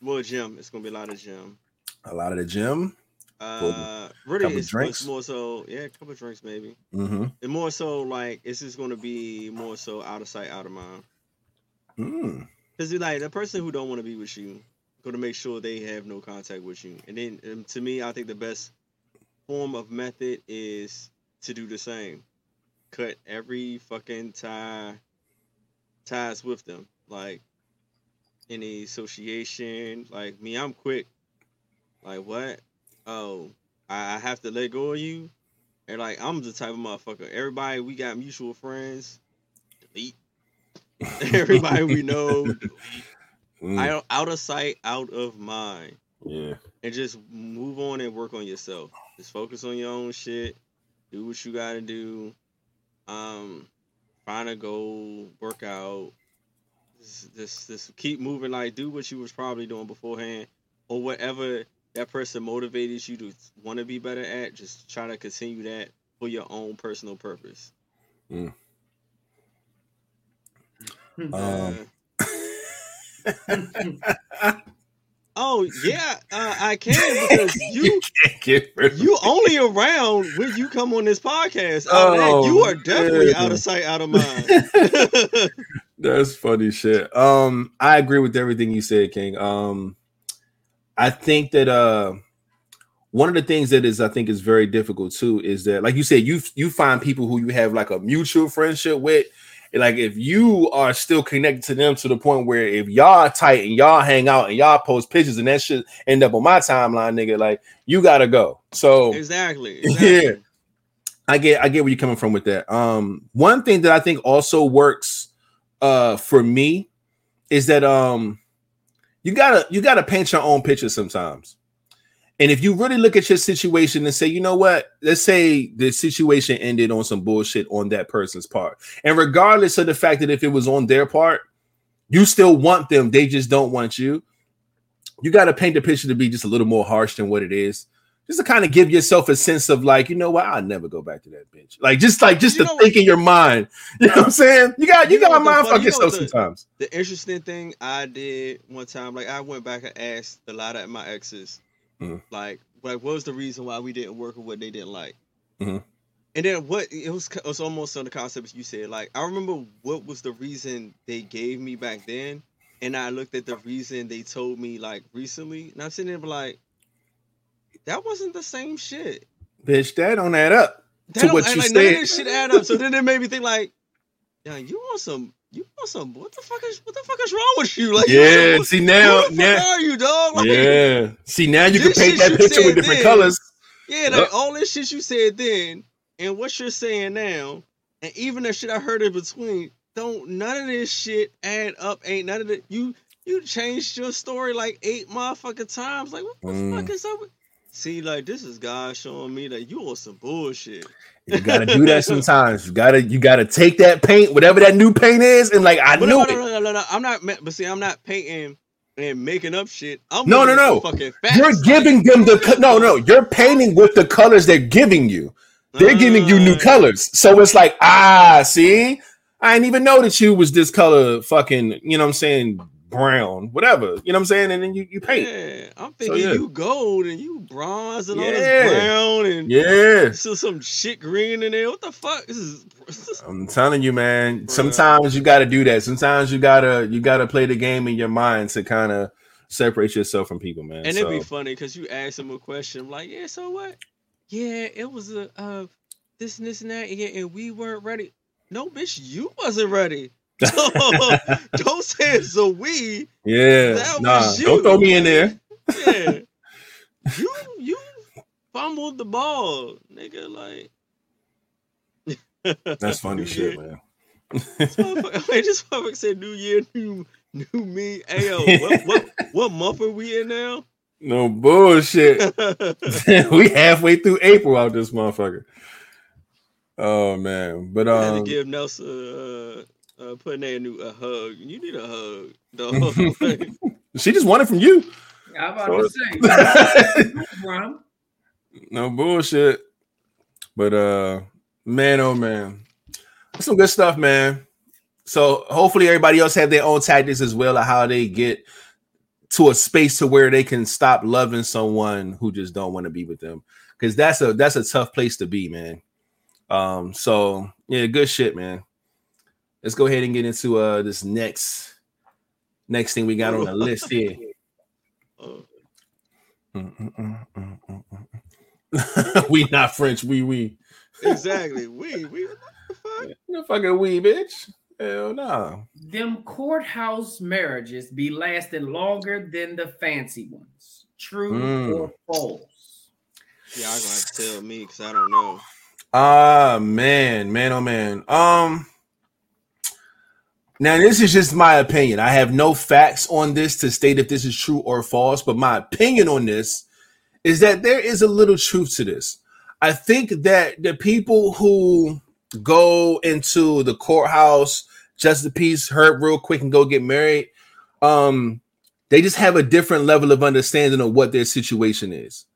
Well, gym. It's gonna be a lot of gym. A lot of the gym. Uh, really, couple it's, drinks? more so. Yeah, a couple drinks maybe. Mm-hmm. And more so, like it's just gonna be more so out of sight, out of mind. Mm. Cause you're like the person who don't want to be with you, gonna make sure they have no contact with you. And then um, to me, I think the best form of method is to do the same. Cut every fucking tie ties with them. Like any association. Like me, I'm quick. Like what? Oh, I, I have to let go of you. And like I'm the type of motherfucker. Everybody, we got mutual friends. Delete. Everybody we know, Mm. out, out of sight, out of mind, yeah. and just move on and work on yourself. Just focus on your own shit. Do what you gotta do. Um, find a goal, work out. Just, just, just keep moving. Like do what you was probably doing beforehand, or whatever that person motivated you to want to be better at. Just try to continue that for your own personal purpose. Um, Uh, oh yeah, uh, I can because you of you only around when you come on this podcast. Out of that, Oh, you are definitely man. out of sight, out of mind. That's funny shit. Um, I agree with everything you said, King. Um, I think that uh, one of the things that is I think is very difficult too is that, like you said, you you find people who you have like a mutual friendship with. Like if you are still connected to them to the point where if y'all tight and y'all hang out and y'all post pictures and that shit end up on my timeline, nigga, like you gotta go. So exactly. Yeah. I get I get where you're coming from with that. Um, one thing that I think also works uh for me is that um you gotta you gotta paint your own picture sometimes. And if you really look at your situation and say, you know what, let's say the situation ended on some bullshit on that person's part, and regardless of the fact that if it was on their part, you still want them, they just don't want you. You got to paint the picture to be just a little more harsh than what it is, just to kind of give yourself a sense of like, you know what, I'll never go back to that bitch. Like just like just You to think in your mind. You know what I'm saying? You got you, You got to what mind fuck yourself the- sometimes. The interesting thing I did one time, like I went back and asked a lot of my exes, Mhm. like, like what was the reason why we didn't work or what they didn't like, Mhm. and then what it was, it was almost on the concept you said. Like I remember what was the reason they gave me back then, and I looked at the reason they told me like recently, and I'm sitting there like, that wasn't the same shit. Bitch, that don't add up. That To what you like, none of said. this shit add up. So then it made me think like, yeah, you want some, you want some. What the fuck is what the fuck is wrong with you? Like, Yeah, see now, who now, are you, dog? Like, yeah. See now you can paint that picture with different then. colors. yeah, like all this shit you said then, and what you're saying now, and even the shit I heard in between, don't none of this shit add up. Ain't none of it. You you changed your story like eight motherfucking times. Like, what the Mm. fuck is up? with- See, like this is God showing me that you on some bullshit. You gotta do that sometimes. You gotta you gotta take that paint, whatever that new paint is, and like I But knew no, it. no, no, no, no, no. I'm not. But see, I'm not painting and making up shit. I'm No, no, no. Fucking facts. You're giving them the co- no, no. You're painting with the colors they're giving you. They're giving you new Uh, colors, so it's like ah, see, I didn't even know that you was this color, fucking, you know what I'm saying, brown, whatever, you know what I'm saying, and then you you paint, Yeah, I'm thinking yeah. you gold and you bronze and all Yeah. this brown and yeah. still some shit green in there. What the fuck? This is. This I'm telling you, man. Sometimes you got to do that. Sometimes you gotta you gotta play the game in your mind to kind of separate yourself from people, man. and so, it'd be funny because you ask him a question I'm like, yeah, so what? Yeah, it was a uh, this and this and that. Yeah, and we weren't ready. No, bitch, you wasn't ready. Don't say it's a we. yeah, That nah, you. don't throw me in there. Yeah. you you fumbled the ball, nigga. Like That's funny shit, Year- man. This motherfucker, motherfucker said New Year, new new me. Hey yo, what what what month are we in now? No bullshit. we halfway through April out this motherfucker. Oh man, but I had to um, give Nelson uh, uh putting a new a hug. You need a hug, dog. Like, she just wanted from you. I'm about to say, no bullshit. But uh, man, oh man, That's some good stuff, man. So hopefully everybody else have their own tactics as well of how they get to a space to where they can stop loving someone who just don't want to be with them. Because that's a that's a tough place to be, man. Um, so yeah, good shit, man. Let's go ahead and get into uh this next next thing we got on the list here. we not French, we we. exactly. We we what the fuck? No fucking we, bitch. Hell no. Them courthouse marriages be lasting longer than the fancy ones. True Mm. or false? Y'all yeah, gonna have to tell me because I don't know. Ah man, man, oh man. Um now this is just my opinion. I have no facts on this to state if this is true or false, but my opinion on this is that there is a little truth to this. I think that the people who go into the courthouse just a piece, hurt real quick, and go get married, um, they just have a different level of understanding of what their situation is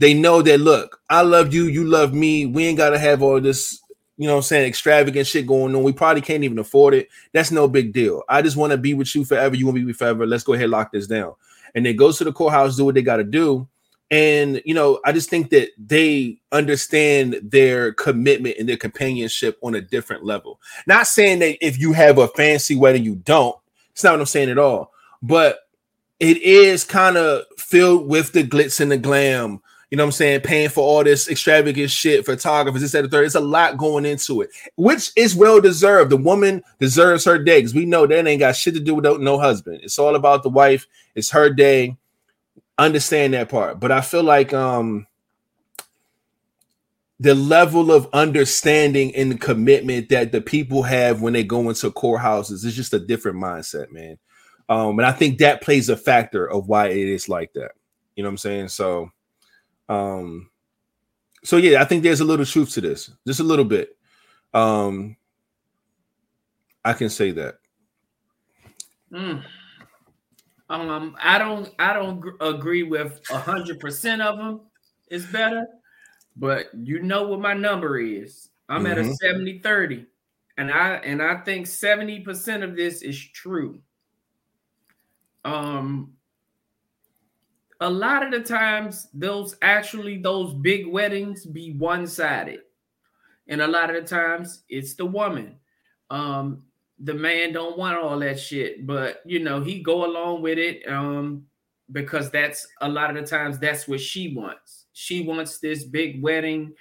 they know that look, I love you, you love me. We ain't gotta have all this, you know what I'm saying, extravagant shit going on. We probably can't even afford it. That's no big deal. I just want to be with you forever. You want to be with forever. Let's go ahead and lock this down. And they go to the courthouse, do what they gotta do. And you know, I just think that they understand their commitment and their companionship on a different level. Not saying that if you have a fancy wedding, you don't. It's not what I'm saying at all. But it is kind of filled with the glitz and the glam you know what I'm saying, paying for all this extravagant shit, photographers, this, that, the third. It's a lot going into it, which is well deserved. The woman deserves her day because we know that ain't got shit to do with no husband. It's all about the wife. It's her day. Understand that part. But I feel like um the level of understanding and commitment that the people have when they go into courthouses is just a different mindset, man. Um, and I think that plays a factor of why it is like that. You know what I'm saying? So, um, so yeah, I think there's a little truth to this, just a little bit. Um, I can say that. Mm. Um, I don't, I don't gr- agree with a hundred percent of them. Is better, but you know what my number is. I'm at a Mhm. 70 30, and I and I think 70 percent of this is true. Um, a lot of the times, those actually those big weddings be one sided, and a lot of the times it's the woman. Um, the man don't want all that shit, but you know he go along with it um, because that's a lot of the times that's what she wants. She wants this big wedding.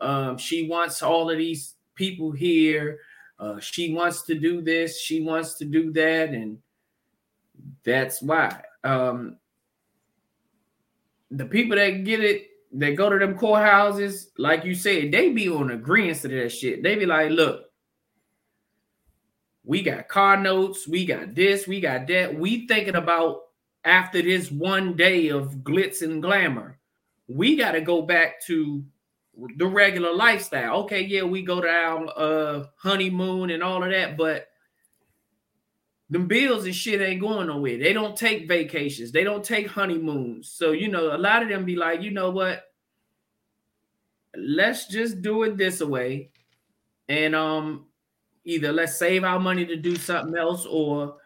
Um, she wants all of these people here. Uh, she wants to do this. She wants to do that, and that's why. Um, the people that get it, that go to them courthouses, like you said, they be on agreement to that shit. They be like, look, we got car notes, we got this, we got that. We thinking about after this one day of glitz and glamour, we got to go back to the regular lifestyle. Okay, yeah, we go to our uh, honeymoon and all of that, but them bills and shit ain't going nowhere. They don't take vacations, they don't take honeymoons. So you know, a lot of them be like, you know what? Let's just do it this way, and um, either let's save our money to do something else, or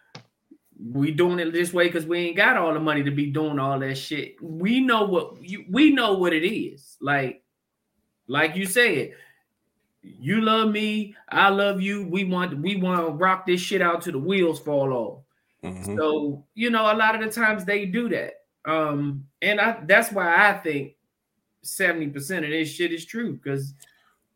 we doing it this way because we ain't got all the money to be doing all that shit. We know what you, we know what it is. Like, like you said, you love me, I love you. We want we want to rock this shit out to the wheels fall off. Mhm. So you know, a lot of the times they do that, um, and I that's why I think seventy percent of this shit is true because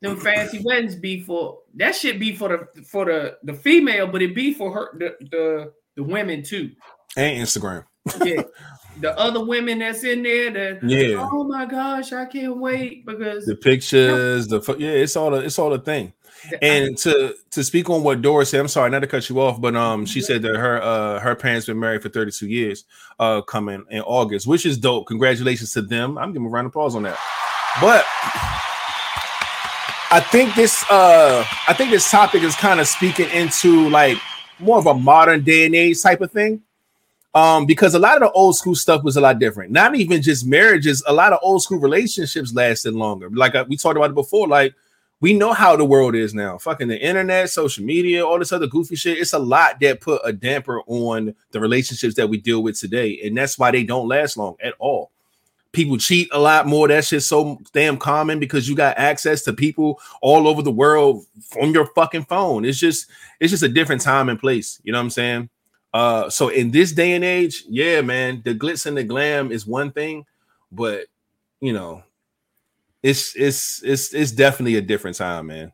them fancy weddings be for that shit be for the for the the female, but it be for her the the, the women too. And Instagram. Yeah, the other women that's in there that Yeah. oh my gosh, I can't wait because The pictures, the yeah, it's all a, it's all a thing. And to to speak on what Doris said, I'm sorry not to cut you off, but um, she said that her uh her parents been married for 32 years, uh, coming in August, which is dope. Congratulations to them. I'm giving a round of applause on that. But I think this uh I think this topic is kind of speaking into like more of a modern day and age type of thing. Um, because a lot of the old school stuff was a lot different. Not even just marriages, a lot of old school relationships lasted longer. Like uh, we talked about it before, like we know how the world is now. Fucking the internet, social media, all this other goofy shit. It's a lot that put a damper on the relationships that we deal with today, and that's why they don't last long at all. People cheat a lot more. That shit's so damn common because you got access to people all over the world from your fucking phone. It's just, it's just a different time and place. You know what I'm saying? Uh, so in this day and age, yeah, man, the glitz and the glam is one thing, but you know, it's it's it's it's definitely a different time, man.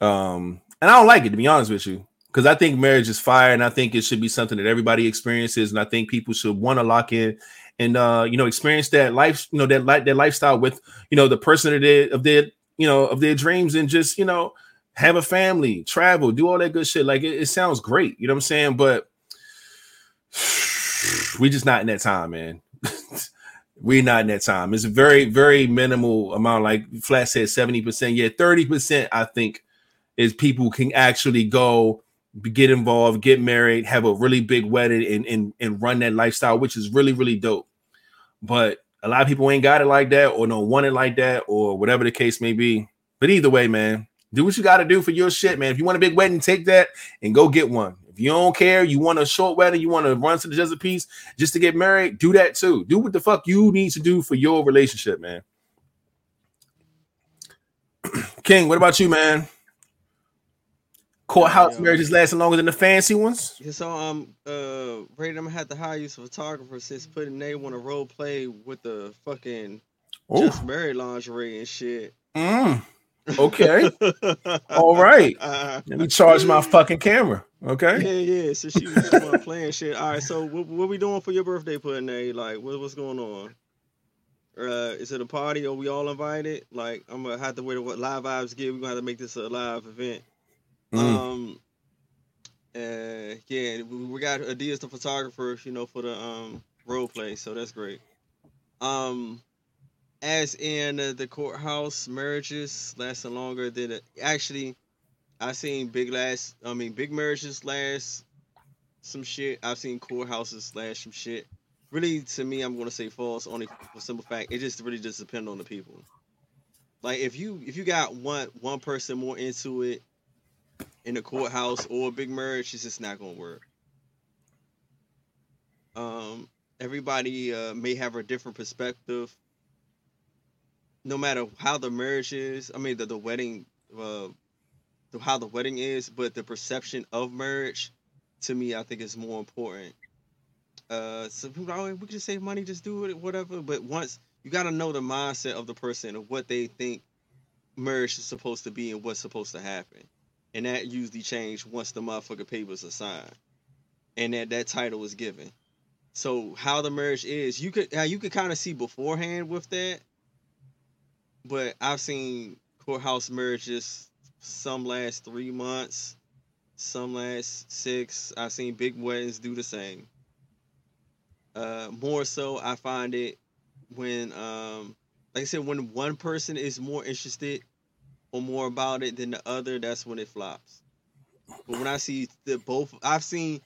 Um, and I don't like it to be honest with you, because I think marriage is fire, and I think it should be something that everybody experiences, and I think people should want to lock in and uh, you know, experience that life, you know, that like that lifestyle with you know the person of their of their you know of their dreams, and just you know have a family, travel, do all that good shit. Like it, it sounds great, you know what I'm saying? But we just not in that time, man. We're not in that time. It's a very, very minimal amount. Like Flat said, 70%. Yeah, 30%, I think, is people can actually go get involved, get married, have a really big wedding, and, and, and run that lifestyle, which is really, really dope. But a lot of people ain't got it like that, or don't want it like that, or whatever the case may be. But either way, man, do what you got to do for your shit, man. If you want a big wedding, take that and go get one. If you don't care, you want a short wedding, you want to run to the desert piece just to get married, do that too. Do what the fuck you need to do for your relationship, man. King, what about you, man? Courthouse Yeah. marriages lasting longer than the fancy ones? Yeah, so um uh Brady, I'm gonna have to hire you some photographer since putting they want to role play with the fucking Oh, just married lingerie and shit. mm, okay. All right. Let me charge my fucking camera. Okay. yeah, yeah. So she was just wanna play and shit. All right, so what, what we doing for your birthday pudding day? Like, what, what's going on? Uh, is it a party? Are we all invited? Like, I'm gonna have to wait. What live vibes get? We're gonna have to make this a live event. Mm. Um, Uh, yeah, we we got Adias the photographer, you know, for the um role play, so that's great. Um, as in uh, the courthouse marriages lasting longer than it, actually, I seen big last. I mean, big marriages last some shit. I've seen courthouses last some shit. Really, to me, I'm gonna say false. Only for simple fact, it just really just depend on the people. Like if you if you got one one person more into it in the courthouse or a big marriage, it's just not gonna work. Um, everybody uh, may have a different perspective. No matter how the marriage is, I mean the the wedding, uh, how the wedding is, but the perception of marriage, to me, I think is more important. Uh, so we can just save money, just do it, whatever. But once you got to know the mindset of the person and what they think marriage is supposed to be and what's supposed to happen, and that usually change once the motherfucker papers are signed, and that that title is given. So how the marriage is, you could you could kind of see beforehand with that. But I've seen courthouse marriages. Some last three months, some last six. I've seen big weddings do the same. Uh, more so, I find it when, um, like I said, when one person is more interested or more about it than the other, that's when it flops. But when I see the both, I've seen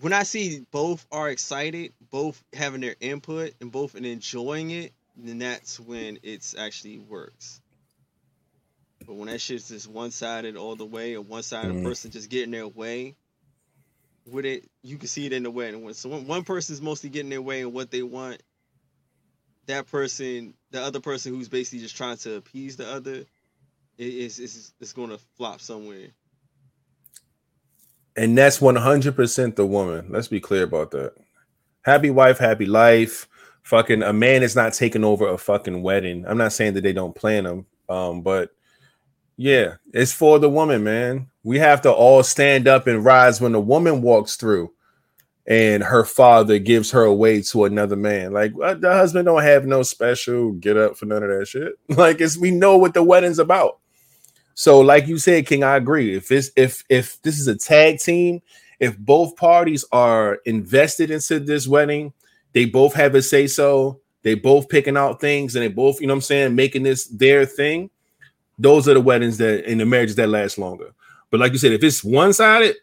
when I see both are excited, both having their input and both and enjoying it, then that's when it's actually works. But when that shit's just one sided all the way, or one sided Mhm. person just getting their way with it, you can see it in the wedding. When so when one person's mostly getting their way and what they want, that person, the other person who's basically just trying to appease the other, is is is going to flop somewhere. And that's 100% the woman. Let's be clear about that. Happy wife, happy life. Fucking a man is not taking over a fucking wedding. I'm not saying that they don't plan them, um, but yeah, it's for the woman, man. We have to all stand up and rise when the woman walks through and her father gives her away to another man. Like uh, the husband don't have no special get up for none of that shit. Like it's we know what the wedding's about. So, like you said, King, I agree. If it's if if this is a tag team, if both parties are invested into this wedding, they both have a say so, they both picking out things, and they both, you know what I'm saying, making this their thing. Those are the weddings that and the marriages that last longer. But like you said, if it's one-sided,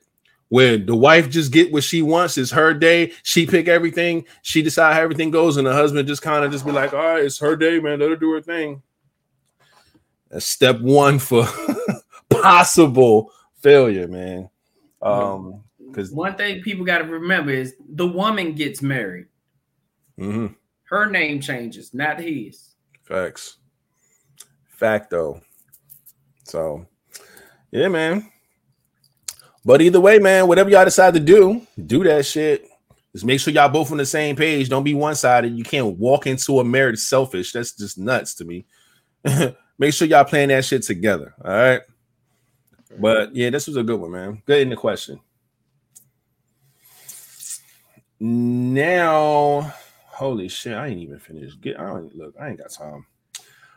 where the wife just get what she wants, it's her day, she pick everything, she decide how everything goes, and the husband just kind of just be like, all right, it's her day, man, let her do her thing. That's step one for possible failure, man. Um, because One thing people got to remember is the woman gets married. mhm, Her name changes, not his. facts, facto. So, yeah, man. But either way, man, whatever y'all decide to do, do that shit. Just make sure y'all both on the same page. Don't be one sided. You can't walk into a marriage selfish. That's just nuts to me. make sure y'all playing that shit together. All right. But yeah, this was a good one, man. Good in the question. Now, holy shit, I ain't even finished. Get, I don't look. I ain't got time.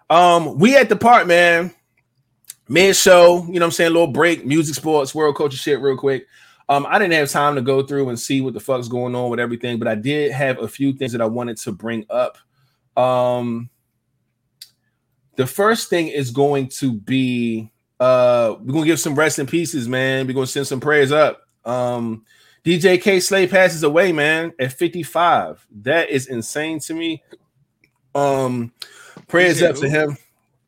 Um, we at the part, man. Mid show, you know what I'm saying? little break, music, sports, world culture shit, real quick. Um, I didn't have time to go through and see what the fuck's going on with everything, but I did have a few things that I wanted to bring up. Um, the first thing is going to be uh we're gonna give some rest in pieces, man. We're gonna send some prayers up. Um DJ Kay Slay passes away, man, at 55. That is insane to me. Um prayers up to him.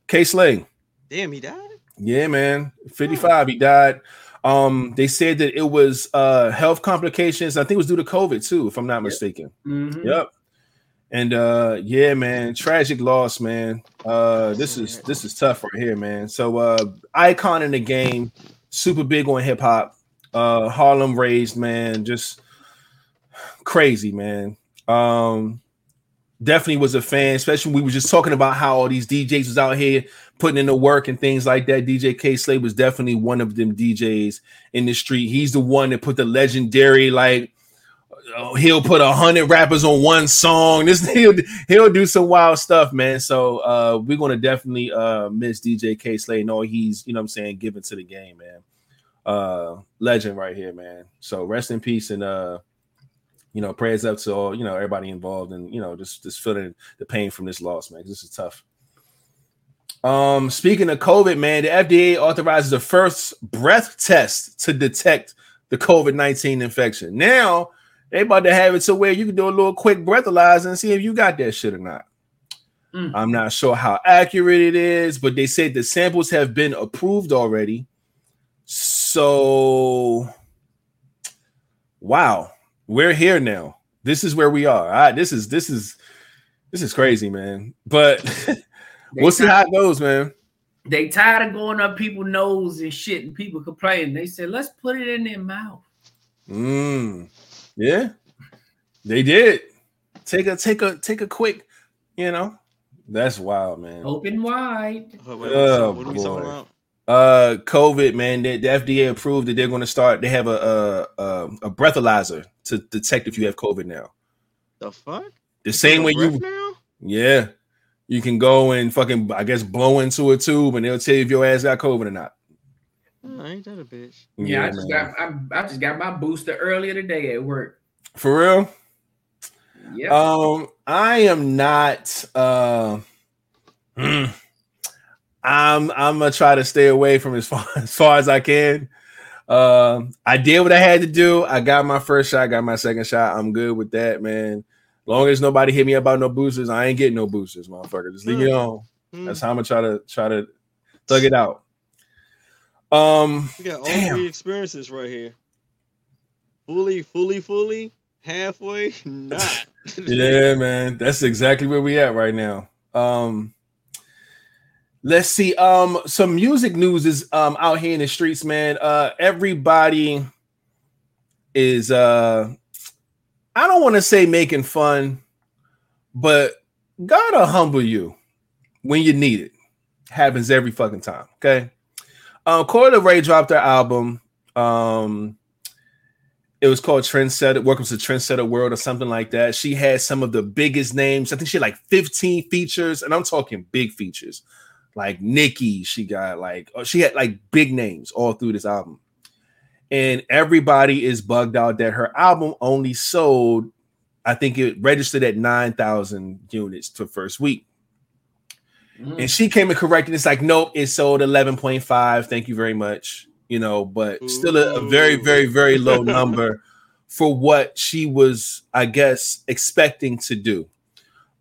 Kay Slay. Damn, he died. Yeah, man. 55. He died. Um, they said that it was uh health complications. I think it was due to COVID too, if I'm not mistaken. Mhm. Yep. And uh yeah, man, tragic loss, man. Uh this is this is tough right here, man. So uh icon in the game, super big on hip hop, uh Harlem raised, man, just crazy, man. Um definitely was a fan, especially we were just talking about how all these DJs was out here putting in the work and things like that. DJ Kay Slay was definitely one of them DJs in the street. He's the one that put the legendary like uh, he'll put a hundred rappers on one song. This he'll he'll do some wild stuff, man. So uh we're gonna definitely uh miss DJ Kay Slay and all he's you know what I'm saying given to the game, man. uh legend right here, man. So rest in peace and uh you know, prayers up to all, you know, everybody involved and you know, just just feeling the pain from this loss, man. This is tough. Um, speaking of COVID, man, the FDA authorizes the first breath test to detect the COVID 19 infection. Now they about to have it to where you can do a little quick breathalyzer and see if you got that shit or not. Mm. I'm not sure how accurate it is, but they said the samples have been approved already. So, wow, we're here now. This is where we are. All right, this is this is this is crazy, man. But They we'll see how it goes, man. They tired of going up people's nose and shit, and people complaining. They said, "Let's put it in their mouth." Mm. Yeah, they did. Take a take a take a quick, you know. That's wild, man. Open wide. Uh, wait, Oh, what are we talking boy. about? Uh, COVID, man. The, the FDA approved that they're going to start. They have a a, a a breathalyzer to detect if you have COVID now. The fuck? The same way you, now? yeah, you can go and fucking, I guess, blow into a tube and they'll tell you if your ass got COVID or not. Oh, ain't that a bitch? Yeah, I just man. got I, I just got my booster earlier today at work. for real. Yeah, Um, I am not. Uh, mm, I'm I'm gonna try to stay away from as far as far as I can. Um, I did what I had to do. I got my first shot, got my second shot. I'm good with that, man. Long as nobody hit me about no boosters, I ain't getting no boosters, motherfucker. Just leave me Hmm. alone. Hmm. That's how I'm gonna try to try to thug it out. Um, We got all Damn. three experiences right here. Fully, fully, fully, halfway, not. yeah, man, that's exactly where we at right now. Um, let's see. Um, some music news is um out here in the streets, man. Uh, everybody is uh, I don't want to say making fun, but gotta humble you when you need it. Happens every fucking time. Okay. Um, Coi Leray dropped her album. Um, it was called Trendsetter, Welcome to Trendsetter World or something like that. She had some of the biggest names. I think she had like 15 features, and I'm talking big features. Like Nikki. she got like oh, she had like big names all through this album. And everybody is bugged out that her album only sold, I think it registered at 9,000 units for first week. Mm. And she came and corrected. It's like, nope, it sold 11.5. Thank you very much. You know, but still a, a very, very, very low number for what she was, I guess, expecting to do.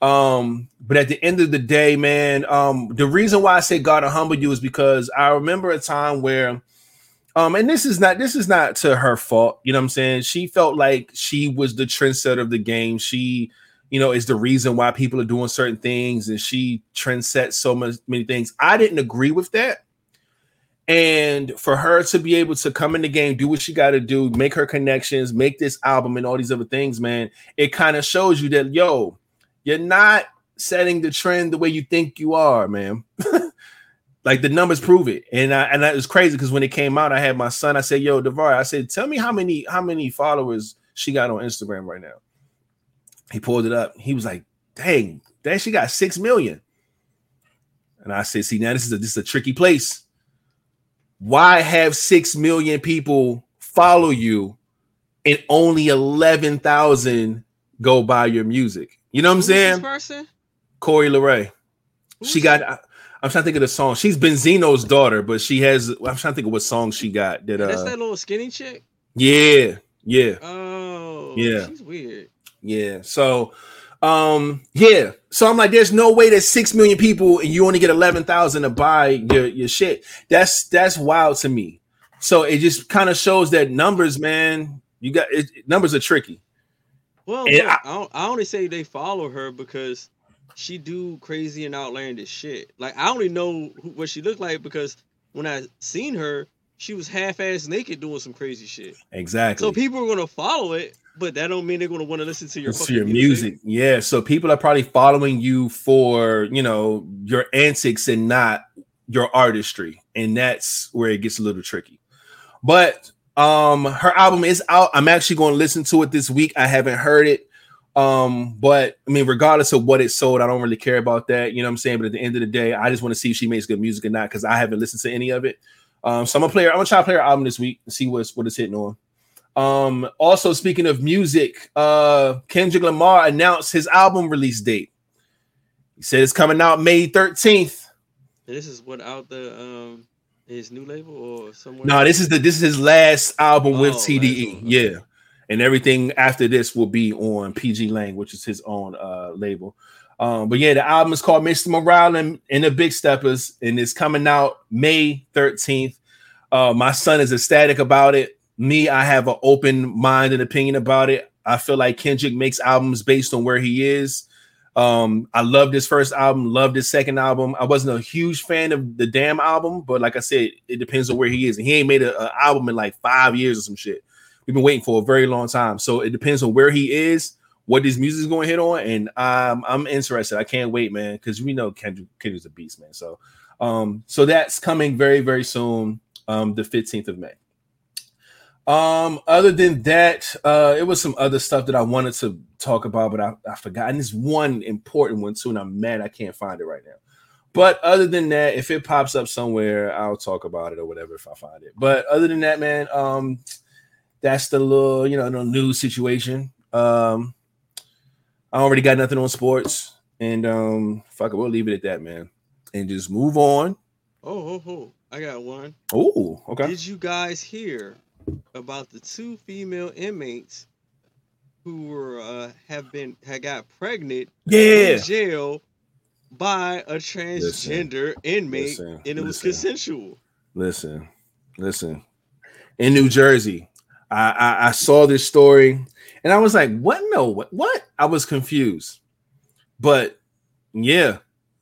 Um, but at the end of the day, man, um, the reason why I say God to humble you is because I remember a time where um, and this is not this is not to her fault, you know what I'm saying? She felt like she was the trendsetter of the game. She you know, is the reason why people are doing certain things, and she trend sets so much many things. I didn't agree with that. And for her to be able to come in the game, do what she got to do, make her connections, make this album and all these other things, man, it kind of shows you that yo, you're not setting the trend the way you think you are, man. like the numbers prove it. And I, and that was crazy because when it came out, I had my son. I said, "Yo, Devar," I said, "Tell me how many how many followers she got on Instagram right now." He pulled it up. He was like, "Dang, that she got six million. And I said, "See, now this is a this is a tricky place. Why have six million people follow you, and only eleven thousand go buy your music? You know what I'm Who's saying?" person? Coi Leray. Who's She got. I- I'm trying to think of the song. She's Benzino's daughter, but she has. I'm trying to think of what song she got. That That's uh, that little skinny chick. yeah, yeah, Oh, Yeah. she's weird. yeah. So, um, yeah. So I'm like, there's no way that six million people and you only get eleven thousand to buy your your shit. That's that's wild to me. So it just kind of shows that numbers, man. You got it, numbers are tricky. Well, look, I- I, I only say they follow her because she do crazy and outlandish shit. Like I only know who, what she looked like because when I seen her, she was half-ass naked doing some crazy shit. Exactly. So people are gonna follow it, but that don't mean they're gonna want to listen to your your music. Yeah. So people are probably following you for, you know, your antics and not your artistry. And that's where it gets a little tricky. But um her album is out. I'm actually going to listen to it this week. I haven't heard it. Um, but I mean, regardless of what it sold, I don't really care about that. You know what I'm saying? But at the end of the day, I just want to see if she makes good music or not because I haven't listened to any of it. Um, so I'm gonna play. I'm gonna try to play her album this week and see what's what it's hitting on. Um, also speaking of music, uh, Kendrick Lamar announced his album release date. He said it's coming out May 13th. This is what out the um his new label or somewhere. No, this is the this is his last album with Oh, TDE. Yeah. And everything after this will be on pgLang, which is his own uh label. Um, but yeah, the album is called Mr. Morale and, and the Big Steppers, and it's coming out May 13th. Uh, my son is ecstatic about it. Me, I have an open mind and opinion about it. I feel like Kendrick makes albums based on where he is. Um, I loved his first album, loved his second album. I wasn't a huge fan of the damn album, but like I said, it depends on where he is. And he ain't made an album in like five years or some shit. We've been waiting for a very long time. So it depends on where he is, what his music is going to hit on, and um, I'm interested. I can't wait, man, because we know Kendrick, Kendrick's a beast, man. So, um, so that's coming very, very soon, um, the 15th of May. Um, other than that, uh, it was some other stuff that I wanted to talk about, but I, I forgot. And this one important one too, and I'm mad I can't find it right now. But other than that, if it pops up somewhere, I'll talk about it or whatever if I find it. But other than that, man, um, that's the little, you know, the news situation. Um, I already got nothing on sports, and um, fuck it, we'll leave it at that, man, and just move on. Oh, oh, oh! I got one. Oh, okay. Did you guys hear about the two female inmates who were uh, have been had got pregnant Yeah. in jail by a transgender inmate, Listen, and it was listen. consensual. Listen, listen. In New Jersey, I, I I saw this story and I was like, "What? No, what? What?" I was confused. But yeah,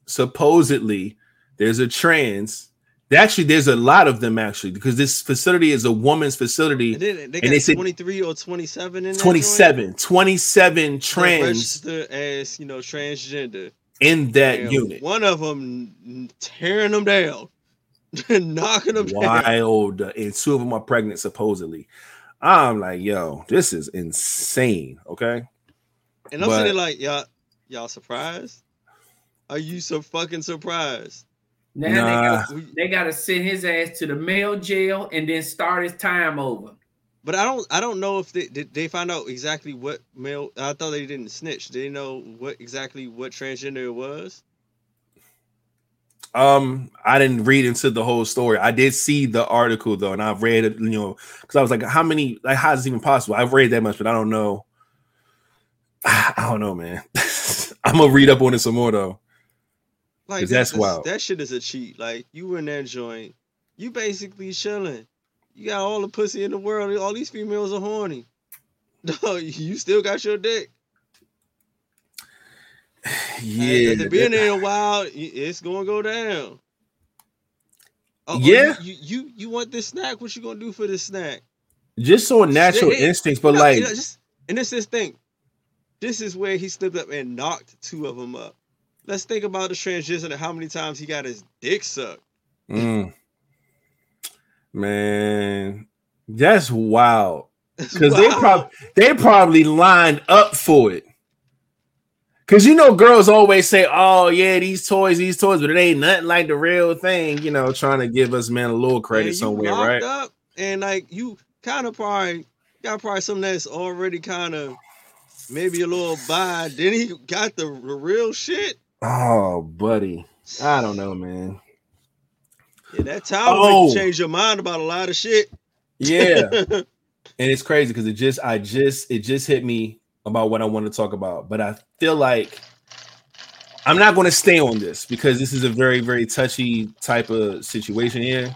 supposedly there's a trans. Actually, there's a lot of them actually because this facility is a woman's facility. They And got they said- 23 or 27 in that 27, 27 joint. trans as you know transgender. in that And unit. One of them tearing them down, knocking them down. Wild, uh, and two of them are pregnant supposedly. I'm like, yo, this is insane. Okay. And I'm But- sitting like, y'all, y'all surprised? Are you so fucking surprised? Now Nah. they, gotta, they gotta send his ass to the male jail and then start his time over. But I don't, I don't know if they did. They find out exactly what male. I thought they didn't snitch. Did they know what exactly what transgender it was? Um, I didn't read into the whole story. I did see the article though, and I've read it, you know, because I was like, how many, like, how is it even possible? I've read that much, but I don't know. I don't know, man. I'm gonna read up on it some more though. Like that- that's wild. That shit is a cheat. Like you in that joint, you basically chilling. You got all the pussy in the world. All these females are horny. You still got your dick. Yeah, After being there a while, it's gonna go down. Oh, oh, Yeah. you, you you want this snack? What you gonna do for this snack? just on natural instincts, but No, like, you know, just and this is thing. This is where he slipped up and knocked two of them up. Let's think about the transition and how many times he got his dick sucked. mm, man, that's wild. Because they probably they probably lined up for it. Cause you know, girls always say, "Oh yeah, these toys, these toys," but it ain't nothing like the real thing. You know, trying to give us man a little credit somewhere, right? Up and like you kind of probably got probably something that's already kind of maybe a little by. Then he got the, the real shit. Oh, buddy, I don't know, man. Yeah, that time Oh. change your mind about a lot of shit. Yeah, and it's crazy because it just, I just, it just hit me about what I want to talk about, but I feel like I'm not going to stay on this because this is a very, very touchy type of situation here.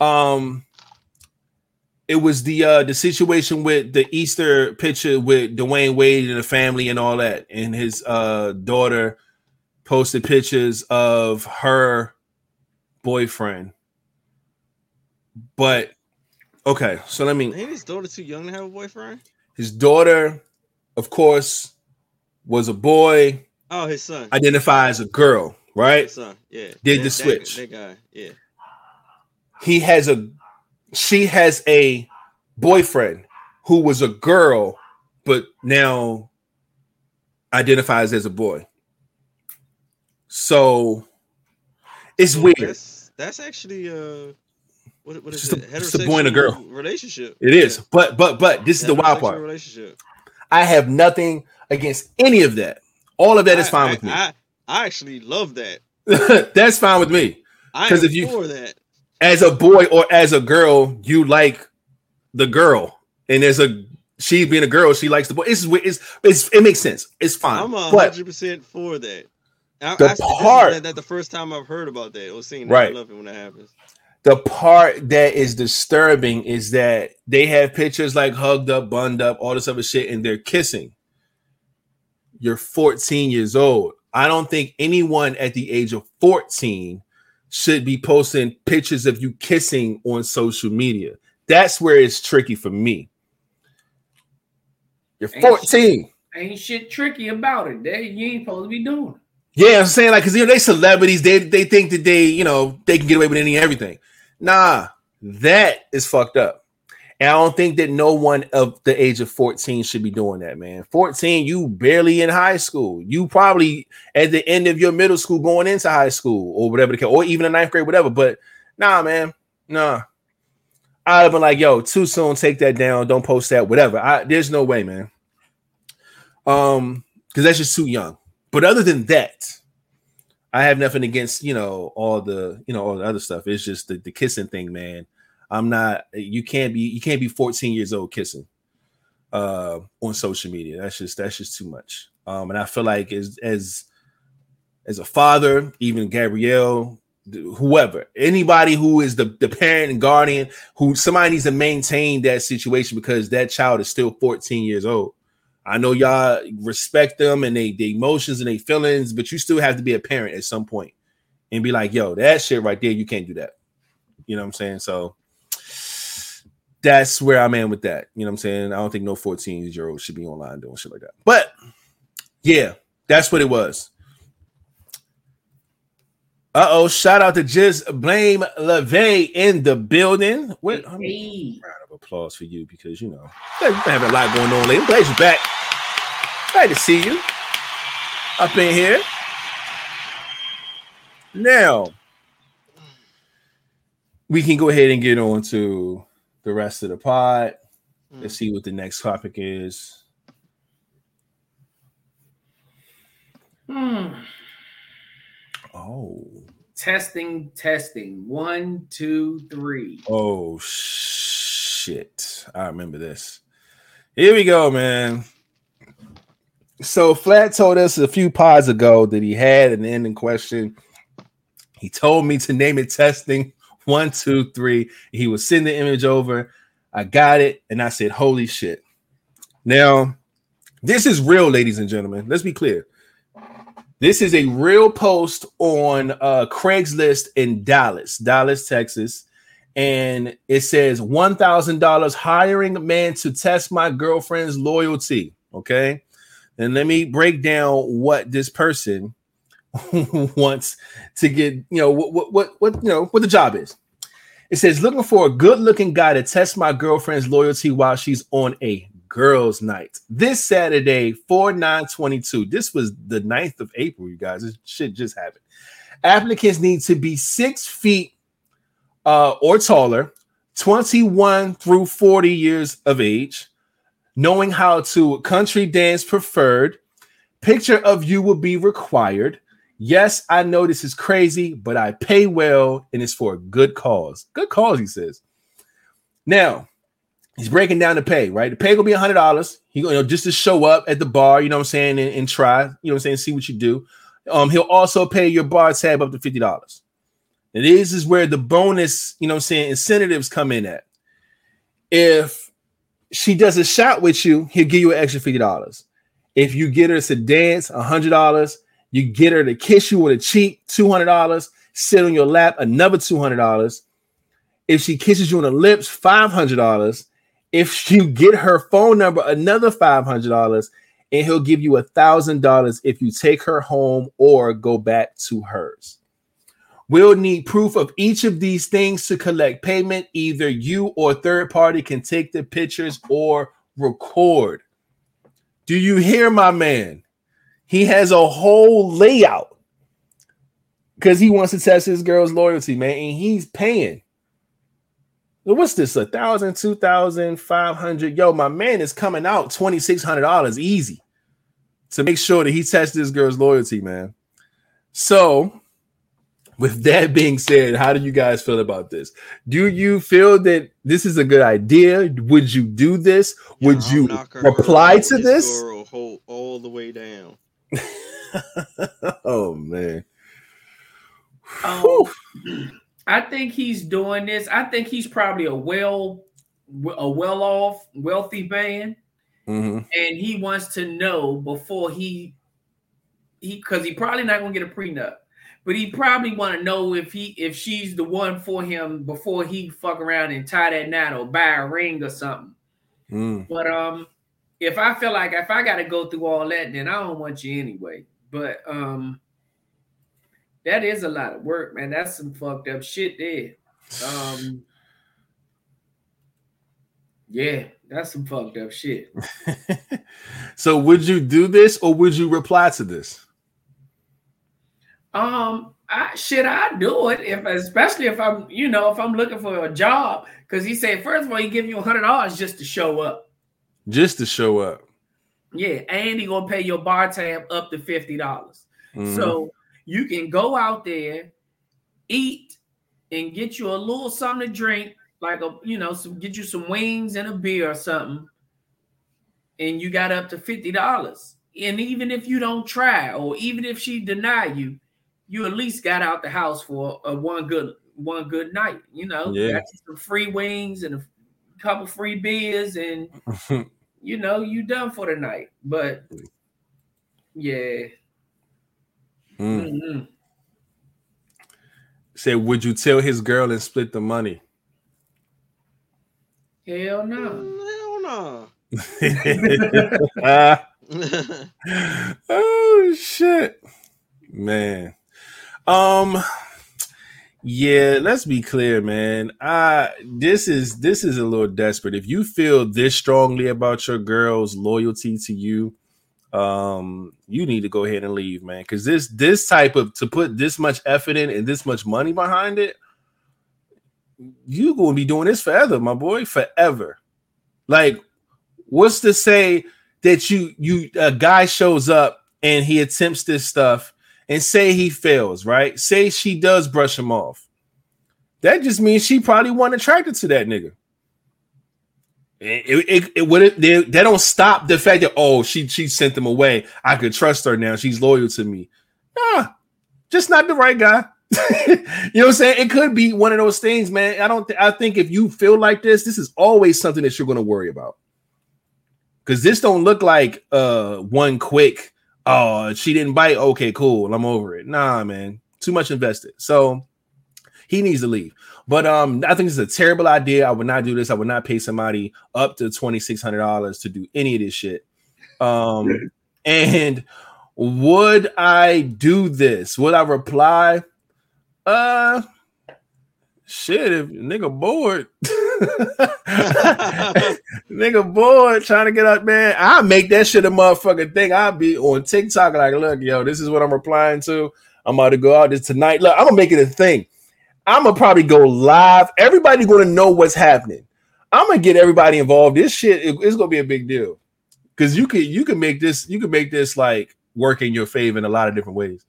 Um, it was the uh the situation with the Easter picture with Dwyane Wade and the family and all that, and his uh daughter posted pictures of her boyfriend. But okay, so let me Ain't his daughter too young to have a boyfriend? his daughter, of course, was a boy, Oh, his son. identified as a girl, right? His son. Yeah. Did That- the that- switch. That, guy. Yeah. He has a she has a boyfriend who was a girl, but now identifies as a boy. So it's weird. That's that's actually uh what, what is just it? a- just a boy and a girl. Relationship. It is, Yeah. but but but this is the wild part. Relationship. I have nothing against any of that. All of that is I- fine I, with me. I, I actually love that. That's fine with me. I 'Cause am if you- for that. As a boy or as a girl, you like the girl, and there's a she being a girl, she likes the boy. It's it's, it's it makes sense. It's fine. I'm hundred percent for that. I, The I, this part- that, that the first time I've heard about that or seen that. Right. I love it when that happens. the part that is disturbing is that they have pictures like hugged up, bunned up, all this other shit, and they're kissing. You're 14 years old. I don't think anyone at the age of 14 should be posting pictures of you kissing on social media. That's where it's tricky for me. You're Ain't 14. Ain't shit tricky about it. They you ain't supposed to be doing. Yeah, I'm saying like because you know they celebrities, they they think that they you know they can get away with any everything. Nah, that is fucked up. And I don't think that no one of the age of 14 should be doing that, man. 14, you barely in high school. You probably at the end of your middle school going into high school or whatever the case, or even a ninth grade, whatever. But nah, man, nah. I'd have been like, yo, too soon, take that down, don't post that, whatever. I there's no way, man. Um, because that's just too young. But other than that, I have nothing against you know all the you know all the other stuff. It's just the, the kissing thing, man. I'm not. You can't be. You can't be 14 years old kissing uh, on social media. That's just that's just too much. Um, and I feel like as as as a father, even Gabrielle, whoever, anybody who is the the parent and guardian, who somebody needs to maintain that situation because that child is still 14 years old. I know y'all respect them and they the emotions and they feelings, but you still have to be a parent at some point and be like, yo, that shit right there, you can't do that. You know what I'm saying? So that's where I'm at with that. You know what I'm saying? I don't think no 14 year old should be online doing shit like that. But yeah, that's what it was. Uh oh, shout out to Just Blame LeVay in the building. What? I'm- Hey, round of applause for you because you know you've been having a lot going on lately. I'm glad you're back. Glad to see you up in here. Now we can go ahead and get on to the rest of the pod. Let's see what the next topic is. hmm. Oh, testing, testing. One, two, three. oh shit! I remember this. Here we go, man. So Flat told us a few pods ago that he had an ending question. He told me to name it testing one, two, three. He would send the image over. I got it, and I said, "Holy shit!" Now, this is real, ladies and gentlemen. Let's be clear. This is a real post on uh, Craigslist in Dallas, Dallas, Texas, and it says one thousand dollars hiring a man to test my girlfriend's loyalty. Okay, and let me break down what this person wants to get. You know what what what, what you know what the job is. It says looking for a good-looking guy to test my girlfriend's loyalty while she's on a girls' night this Saturday, 4 9 22. This was the 9th of April, you guys. This shit just happened. Applicants need to be six feet uh, or taller, 21 through 40 years of age, knowing how to country dance preferred. Picture of you will be required. Yes, I know this is crazy, but I pay well and it's for a good cause. Good cause, he says. Now, he's breaking down the pay, right? The pay gonna be a hundred dollars. He gonna you know, just to show up at the bar, you know what I'm saying, and, and try, you know what I'm saying, see what you do. Um, he'll also pay your bar tab up to fifty dollars. And this is where the bonus, you know what I'm saying, incentives come in at. If she does a shot with you, he'll give you an extra fifty dollars. If you get her to dance, a hundred dollars. You get her to kiss you with a cheek, two hundred dollars. Sit on your lap, another two hundred dollars. If she kisses you on the lips, five hundred dollars. If you get her phone number, another five hundred dollars, and he'll give you a thousand dollars if you take her home or go back to hers. We'll need proof of each of these things to collect payment. Either you or third party can take the pictures or record. Do you hear my man? He has a whole layout because he wants to test his girl's loyalty, man, and he's paying. What's this? A thousand, two thousand, five hundred. Yo, my man is coming out twenty six hundred dollars easy to make sure that he tests this girl's loyalty, man. So, with that being said, how do you guys feel about this? Do you feel that this is a good idea? Would you do this? Would you knock reply to this? Girl whole, all the way down. oh man. Um, I think he's doing this. I think he's probably a well, a well off, wealthy man, Mhm. and he wants to know before he, he, because he probably not gonna get a prenup, but he probably want to know if he, if she's the one for him before he fuck around and tie that knot or buy a ring or something. Mm. But um, if I feel like if I got to go through all that, then I don't want you anyway. But um, that is a lot of work, man. That's some fucked up shit there. Um, yeah, that's some fucked up shit. so would you do this or would you reply to this? Um, I shit, I do it if, especially if I'm, you know, if I'm looking for a job, because he said first of all he give you a hundred dollars just to show up. Just to show up. Yeah, and he gonna pay your bar tab up to fifty dollars. Mhm. So you can go out there, eat, and get you a little something to drink, like a you know, some get you some wings and a beer or something, and you got up to fifty dollars. And even if you don't try, or even if she deny you, you at least got out the house for a one good one good night. You know, Yeah. got some free wings and a couple free beers, and you know you done for the night. But yeah. Mm. mhm. Say, would you tell his girl and split the money? Hell no. Mm, Hell no. oh shit, man. Um, yeah. Let's be clear, man. I this is this is a little desperate. If you feel this strongly about your girl's loyalty to you, um, you need to go ahead and leave, man. Because this this type of to put this much effort in and this much money behind it, you gonna be doing this forever, my boy, forever. Like, what's to say that you you a guy shows up and he attempts this stuff and say he fails, right? Say she does brush him off. That just means she probably wasn't attracted to that nigga. It, it, it, would they, they don't stop the fact that oh she she sent them away. I could trust her now. She's loyal to me. Nah, just not the right guy. you know what I'm saying? It could be one of those things, man. I don't. Th- I think if you feel like this, this is always something that you're going to worry about. Because this don't look like uh one quick. Oh, she didn't bite. Okay, cool. I'm over it. Nah, man. Too much invested. So he needs to leave. But um, I think it's a terrible idea. I would not do this. I would not pay somebody up to twenty six hundred dollars to do any of this shit. Um, and would I do this? Would I reply? Uh, shit. If nigga bored, nigga bored trying to get up, man. I make that shit a motherfucking thing. I'll be on TikTok like, look, yo, this is what I'm replying to. I'm about to go out this tonight. Look, I'm gonna make it a thing. I'm gonna probably go live. Everybody gonna know what's happening. I'm gonna get everybody involved. This shit it- it's gonna be a big deal because you could you can make this you can make this like work in your favor in a lot of different ways.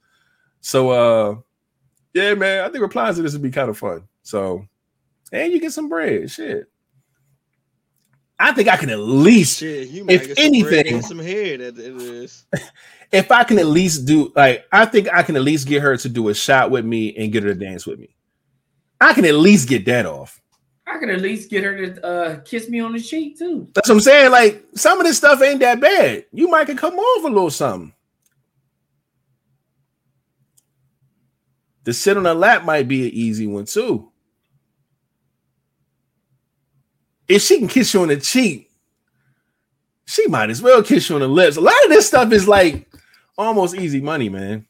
So uh yeah, man, I think replying to this would be kind of fun. So and you get some bread. Shit. I think I can at least Shit, you If some anything- and some head at the end of this. if I can at least do like I think I can at least get her to do a shot with me and get her to dance with me. I can at least get that off. I could at least get her to uh, kiss me on the cheek too. That's what I'm saying. Like some of this stuff ain't that bad. You might can come off a little something. The sit on the lap might be an easy one too. If she can kiss you on the cheek, she might as well kiss you on the lips. A lot of this stuff is like almost easy money, man.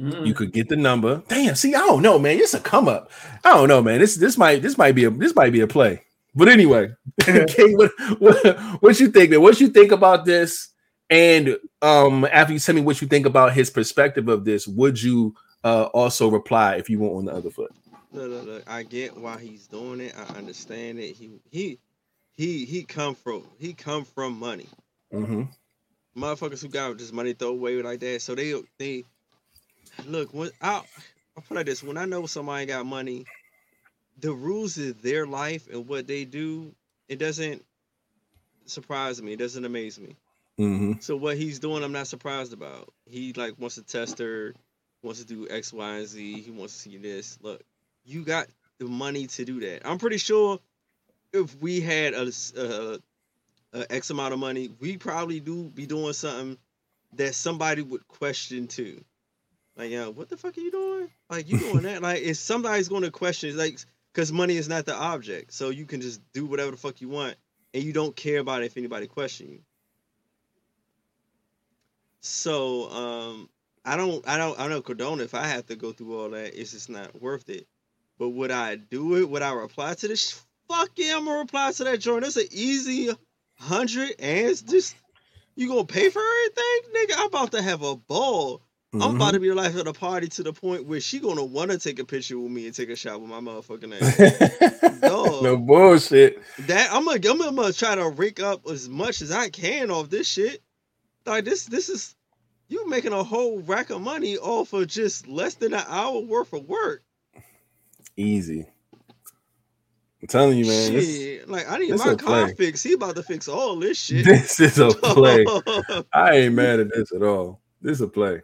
Mm. You could get the number. Damn, see, I don't know, man. It's a come up. I don't know, man. This this might this might be a this might be a play. But anyway, King, what, what what you think? Man? What you think about this? And um, after you tell me what you think about his perspective of this, would you uh also reply if you went on the other foot? look, look, look, I get why he's doing it. I understand it. He he he he come from he come from money. Mm-hmm. Motherfuckers who got this money throw away like that. So they they look when I I put it like this when I know somebody got money, the rules of their life and what they do, it doesn't surprise me. It doesn't amaze me. Mm-hmm. So what he's doing, I'm not surprised about. He like wants to test her, wants to do X, Y, and Z. He wants to see this. Look, you got the money to do that. I'm pretty sure if we had a, a- a X amount of money, we probably do be doing something that somebody would question too. Like, yeah, what the fuck are you doing? Like, you doing that? Like, if somebody's going to question, like, because money is not the object, so you can just do whatever the fuck you want, and you don't care about it if anybody question you. So um I don't I don't I don't condone if I have to go through all that, it's just not worth it. But would I do it? Would I reply to this? Fuck yeah, I'm gonna reply to that joint. That's an easy hundred and it's just you gonna pay for everything? Nigga, I'm about to have a ball. I'm Mm-hmm. about to be the life of the party to the point where she gonna wanna take a picture with me and take a shot with my motherfucking ass. No bullshit. That I'm gonna, I'm gonna try to rake up as much as I can off this shit. Like this, this is you making a whole rack of money off of just less than an hour worth of work. Easy. I'm telling you, man. This, shit, like I need my car play. fixed. He about to fix all this shit. this is a play. I ain't mad at this at all. This is a play.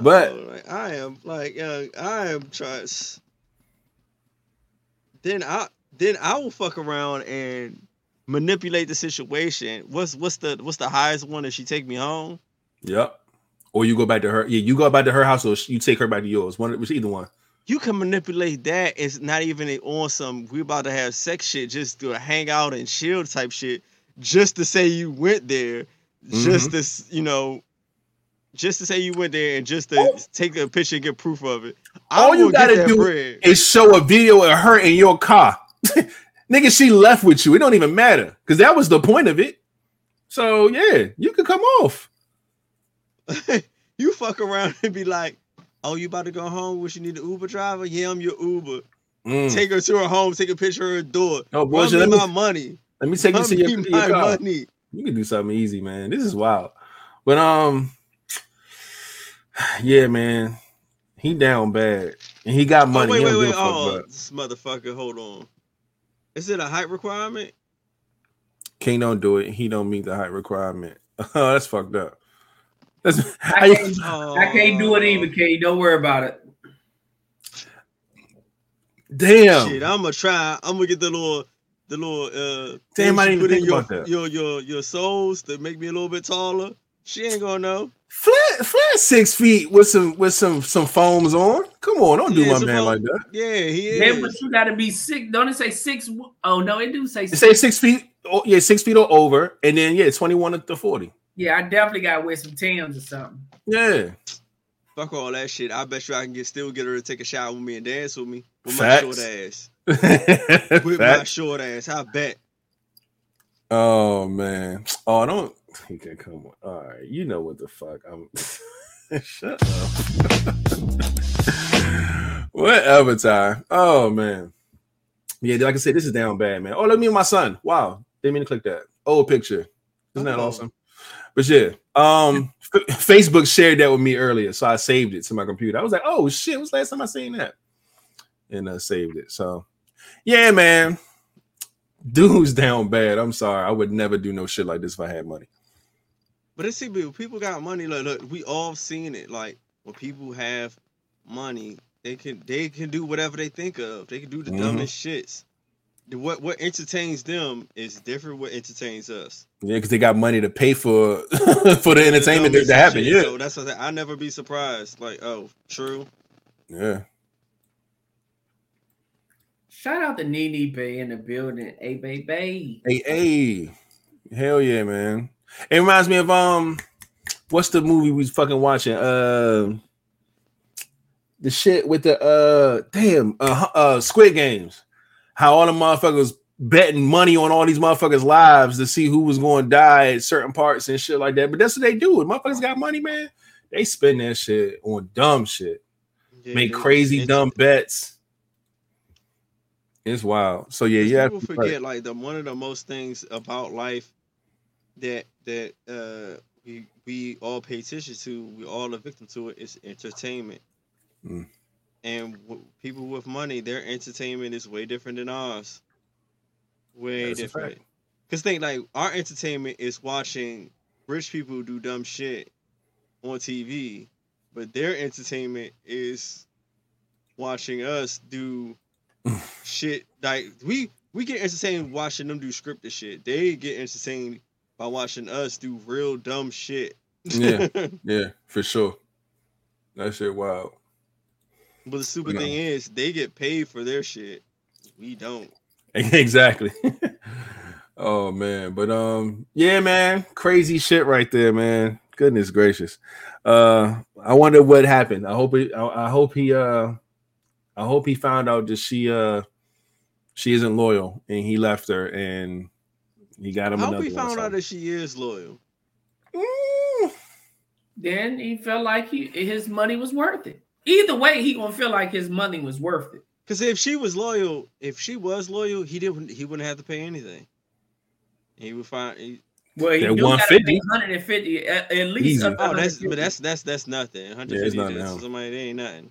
But Oh, like, I am like uh, I am trust. Then I then I will fuck around and manipulate the situation. What's what's the what's the highest one? If she take me home, yep. Or you go back to her. Yeah, you go back to her house, or you take her back to yours. One, which either one. you can manipulate that. It's not even on some we about to have sex shit, just to hang out and chill type shit, just to say you went there, just to you know, just to say you went there and just to Oh. take a picture and get proof of it. All you gotta do bread. is show a video of her in your car. Nigga, she left with you. It don't even matter because that was the point of it. So yeah, you could come off. you fuck around and be like, "Oh, you about to go home? Wish you need an Uber driver? Yeah, I'm your Uber. Mm. Take her to her home. Take a picture of her door. Oh, Run bullshit. me Let me, my money. let me take you to your, your car. money. You can do something easy, man. This is wild. But um, yeah, man, he down bad, and he got money. Oh, wait, wait, wait. give a fuck, Oh, bro. this motherfucker. Hold on. Is it a height requirement? King don't do it. He don't meet the height requirement. Oh, that's fucked up. That's I can't, Oh, I can't do it either, K. Don't worry about it. damn. Shit, I'm gonna try. I'm gonna get the little, the little. uh Damn, I didn't put think in your, about that. Your your your soles to make me a little bit taller. She ain't gonna know. Flat, flat six feet with some with some some foams on. Come on, don't do Yeah, my man foam- like that. Yeah, he is. Man, but you gotta be six. Don't it say six? Oh no, it do say It six. say six feet. Oh, yeah, six feet or over, and then yeah, twenty one to forty. Yeah, I definitely gotta wear some Tims or something. Yeah, Fuck all that shit. I bet you I can get still get her to take a shower with me and dance with me with Facts. my short ass. With my short ass. I bet. Oh man. Oh, I don't. He can come on. All right, you know what the fuck. I'm. Shut up. Whatever, Ty. Oh man. Yeah, like I said, this is down bad, man. Oh, look at me and my son. Wow, didn't mean to click that. Old picture. Isn't that Oh. awesome? But yeah, um, F- Facebook shared that with me earlier, so I saved it to my computer. I was like, "Oh shit, what's the last time I seen that?" And uh, saved it. So, yeah, man, dude's down bad. I'm sorry, I would never do no shit like this if I had money. But it's see, people people got money. Look, look, we all seen it. Like when people have money, they can they can do whatever they think of. They can do the Mhm. dumbest shits. What what entertains them is different. What entertains us. Yeah, because they got money to pay for for the The entertainment to, dumbest happen. shit. Yeah, So that's what I, say. I never be surprised. Like, oh, true. yeah. Shout out to Nene Bay in the building. Hey, baby. Hey, hey, hell yeah, man! It reminds me of um, what's the movie we was fucking watching? Uh, the shit with the uh, damn, uh, uh, Squid Games. How all the motherfuckers betting money on all these motherfuckers' lives to see who was going to die at certain parts and shit like that. But that's what they do. If motherfuckers got money, man, they spend that shit on dumb shit, Yeah, make crazy dumb bets. It's wild. So yeah, yeah. People forget like the one of the most things about life that that uh we we all pay attention to, we all are victim to it. it is entertainment. Mm. And w- people with money, their entertainment is way different than ours. Way That's different. Cause think like our entertainment is watching rich people do dumb shit on TV, but their entertainment is watching us do shit like we we get entertained watching them do scripted shit. They get entertained by watching us do real dumb shit. Yeah. Yeah, for sure. That shit wild. but the stupid No. thing is they get paid for their shit. We don't. exactly. oh man, but um, yeah, man, crazy shit right there, man. Goodness gracious. Uh, I wonder what happened. I hope he, I, I hope he, uh, I hope he found out that she, uh, she isn't loyal and he left her and he got him I hope he found out something. that she is loyal. Mm, Then he felt like he his money was worth it. Either way, he gonna feel like his money was worth it. Because if she was loyal, if she was loyal, he didn't. He wouldn't have to pay anything. He would find. He, Well, he That do 150. at, at least. Easy. oh, that's 150. but that's that's that's nothing. 150 nothing to somebody that ain't nothing.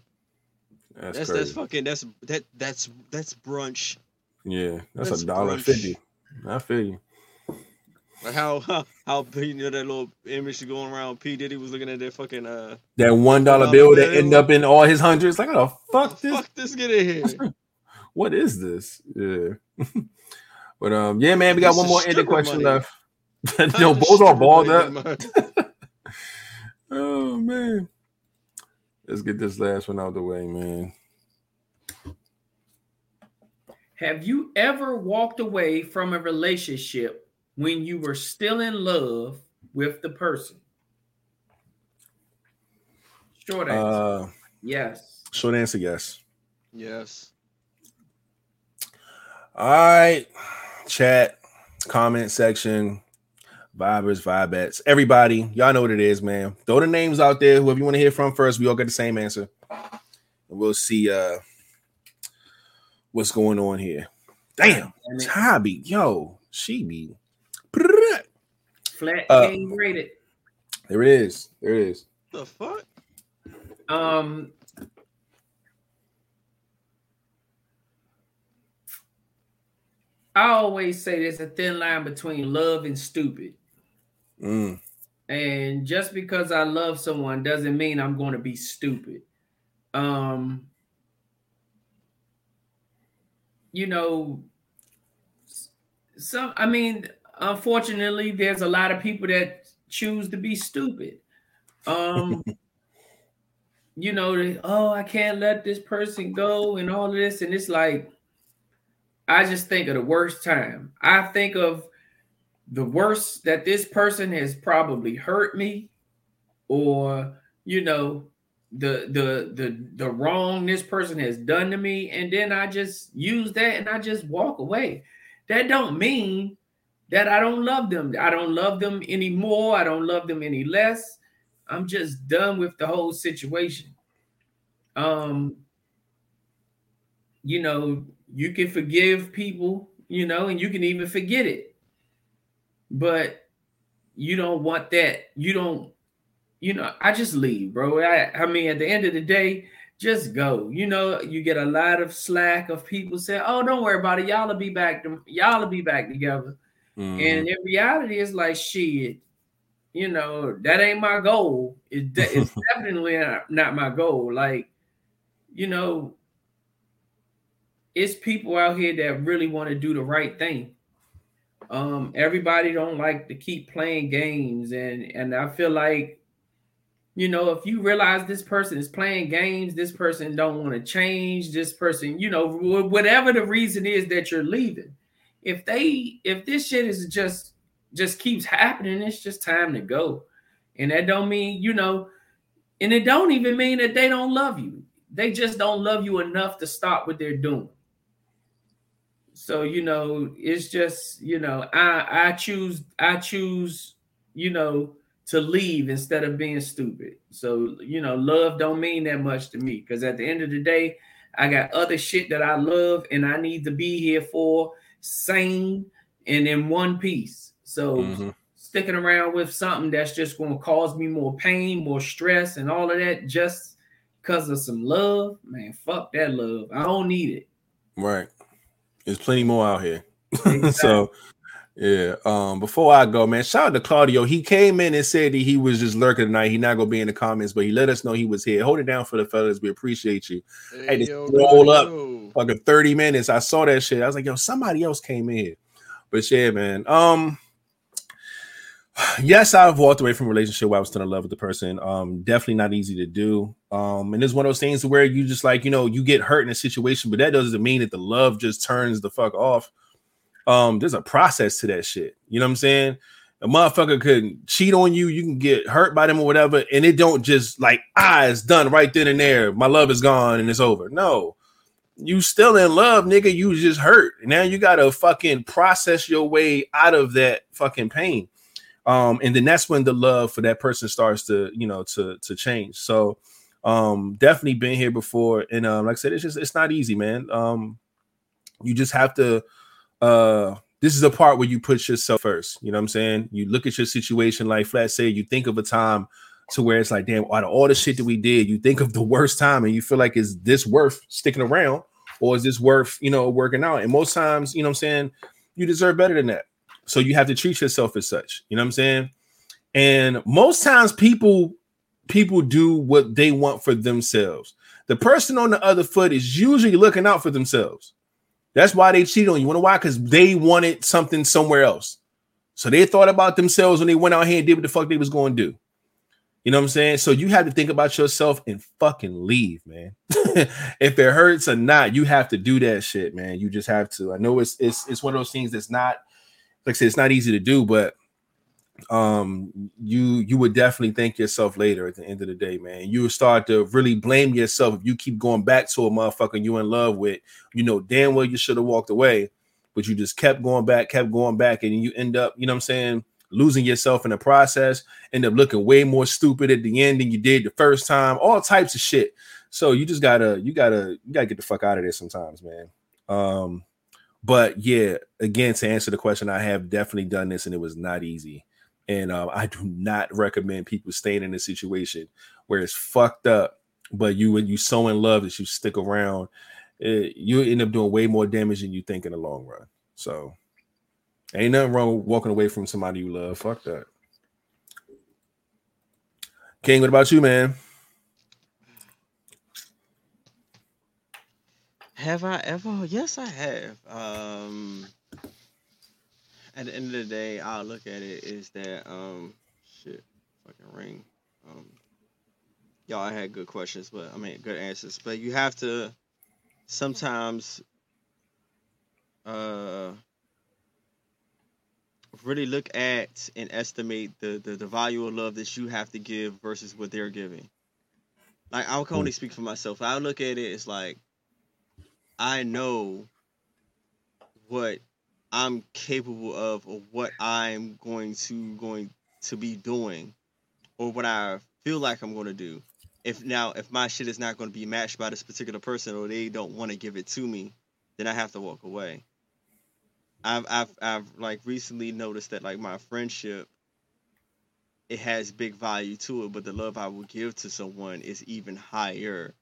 That's, That's that's fucking that's that that's that's brunch. yeah, that's, that's a dollar brunch. fifty. I feel you. Like how how, how you know that little image going around. P Diddy was looking at that fucking uh. That one dollar bill that bill. end up in all his hundreds. Like, how the fuck this Fuck this get in here. what is this? Yeah. but um, yeah, man, we got This one more ending question money. left. no, This both are balled up. Oh man. Let's get this last one out of the way, man. Have you ever walked away from a relationship when you were still in love with the person? Short answer. Uh yes. short answer, yes. Yes. All right. Chat, comment section, vibers, vibettes. Everybody, y'all know what it is, man. Throw the names out there. Whoever you want to hear from first, we all get the same answer. And we'll see uh what's going on here. Damn, And it- Tabby, yo, she be Flat Uh, king rated. there it is. There it is. The fuck? Um, I always say there's a thin line between love and stupid. Mm, And just because I love someone doesn't mean I'm going to be stupid. Um, you know, some, I mean, unfortunately, there's a lot of people that choose to be stupid. Um, you know, they, oh, I can't let this person go and all of this. And it's like, I just think of the worst time. I think of the worst that this person has probably hurt me or you know the the the the wrong this person has done to me and then I just use that and I just walk away. That don't mean that I don't love them. I don't love them anymore. I don't love them any less. I'm just done with the whole situation. Um you know, you can forgive people, you know, and you can even forget it. But you don't want that. You don't, you know, I just leave, bro. I, I mean, at the end of the day, just go. You know, you get a lot of slack of people say, "Oh, don't worry about it. Y'all will be back. To, y'all will be back together." Mhm. And in reality, it's like shit. You know, that ain't my goal. It, it's definitely not, not my goal. Like, you know, it's people out here that really want to do the right thing. Um, everybody don't like to keep playing games, and and I feel like, you know, if you realize this person is playing games, this person don't want to change, this person, you know, whatever the reason is that you're leaving, if they if this shit is just just keeps happening, it's just time to go. And that don't mean, you know, and it don't even mean that they don't love you. They just don't love you enough to stop what they're doing. So, you know, it's just, you know, I I choose I choose, you know, to leave instead of being stupid. So, you know, love don't mean that much to me because at the end of the day, I got other shit that I love and I need to be here for, sane and in one piece. So Mhm. sticking around with something that's just going to cause me more pain, more stress, and all of that just because of some love, man, fuck that love. I don't need it. Right. There's plenty more out here. so yeah. Um, before I go, man, shout out to Claudio. He came in and said that he was just lurking tonight. He not gonna be in the comments, but he let us know he was here. Hold it down for the fellas. We appreciate you. Hey, just roll up. Fucking 30 minutes. I saw that shit. I was like, yo, somebody else came in. But yeah, man. Um yes, I've walked away from a relationship where I was still in love with the person. Um, definitely not easy to do. Um, and it's one of those things where you just like, you know, you get hurt in a situation, but that doesn't mean that the love just turns the fuck off. Um, there's a process to that shit. You know what I'm saying? A motherfucker could cheat on you, you can get hurt by them or whatever, and it don't just like ah, done right then and there. My love is gone and it's over. No, you still in love, nigga. You just hurt. Now you gotta fucking process your way out of that fucking pain. Um, and then that's when the love for that person starts to, you know, to to change. So um definitely been here before. And um, like I said, it's just it's not easy, man. Um, you just have to uh this is a part where you put yourself first. You know what I'm saying? You look at your situation, like Flat said, you think of a time to where it's like, damn, out of all the shit that we did, you think of the worst time and you feel like, is this worth sticking around or is this worth, you know, working out? And most times, you know what I'm saying, you deserve better than that. So you have to treat yourself as such. You know what I'm saying? And most times people people do what they want for themselves. The person on the other foot is usually looking out for themselves. That's why they cheated on you. You know why? Because they wanted something somewhere else. So they thought about themselves when they went out here and did what the fuck they was going to do. You know what I'm saying? So you have to think about yourself and fucking leave, man. if it hurts or not, you have to do that shit, man. You just have to. I know it's it's it's one of those things that's not like I said, it's not easy to do, but um you you would definitely thank yourself later at the end of the day man. You start to really blame yourself if you keep going back to a motherfucker you in love with. You know damn well you should have walked away but you just kept going back kept going back and you end up you know what i'm saying losing yourself in the process end up looking way more stupid at the end than you did the first time all types of shit. So you just gotta you gotta you gotta get the fuck out of there sometimes man. Um but yeah again to answer the question i have definitely done this and it was not easy and um, I do not recommend people staying in a situation where it's fucked up, but you when you so in love that you stick around, it, you end up doing way more damage than you think in the long run. So ain't nothing wrong with walking away from somebody you love. Fuck that. King, what about you, man? Have I ever? Yes, I have. Um, at the end of the day, I'll look at it is that um, shit, fucking ring. Um, y'all I had good questions, but I mean good answers. But you have to sometimes uh really look at and estimate the, the the value of love that you have to give versus what they're giving. Like I can only speak for myself. I look at it as like I know what I'm capable of or what I'm going to going to be doing or what I feel like I'm going to do. If now if my shit is not going to be matched by this particular person or they don't want to give it to me, then I have to walk away. I've I've I've like recently noticed that like my friendship it has big value to it, but the love I will give to someone is even higher.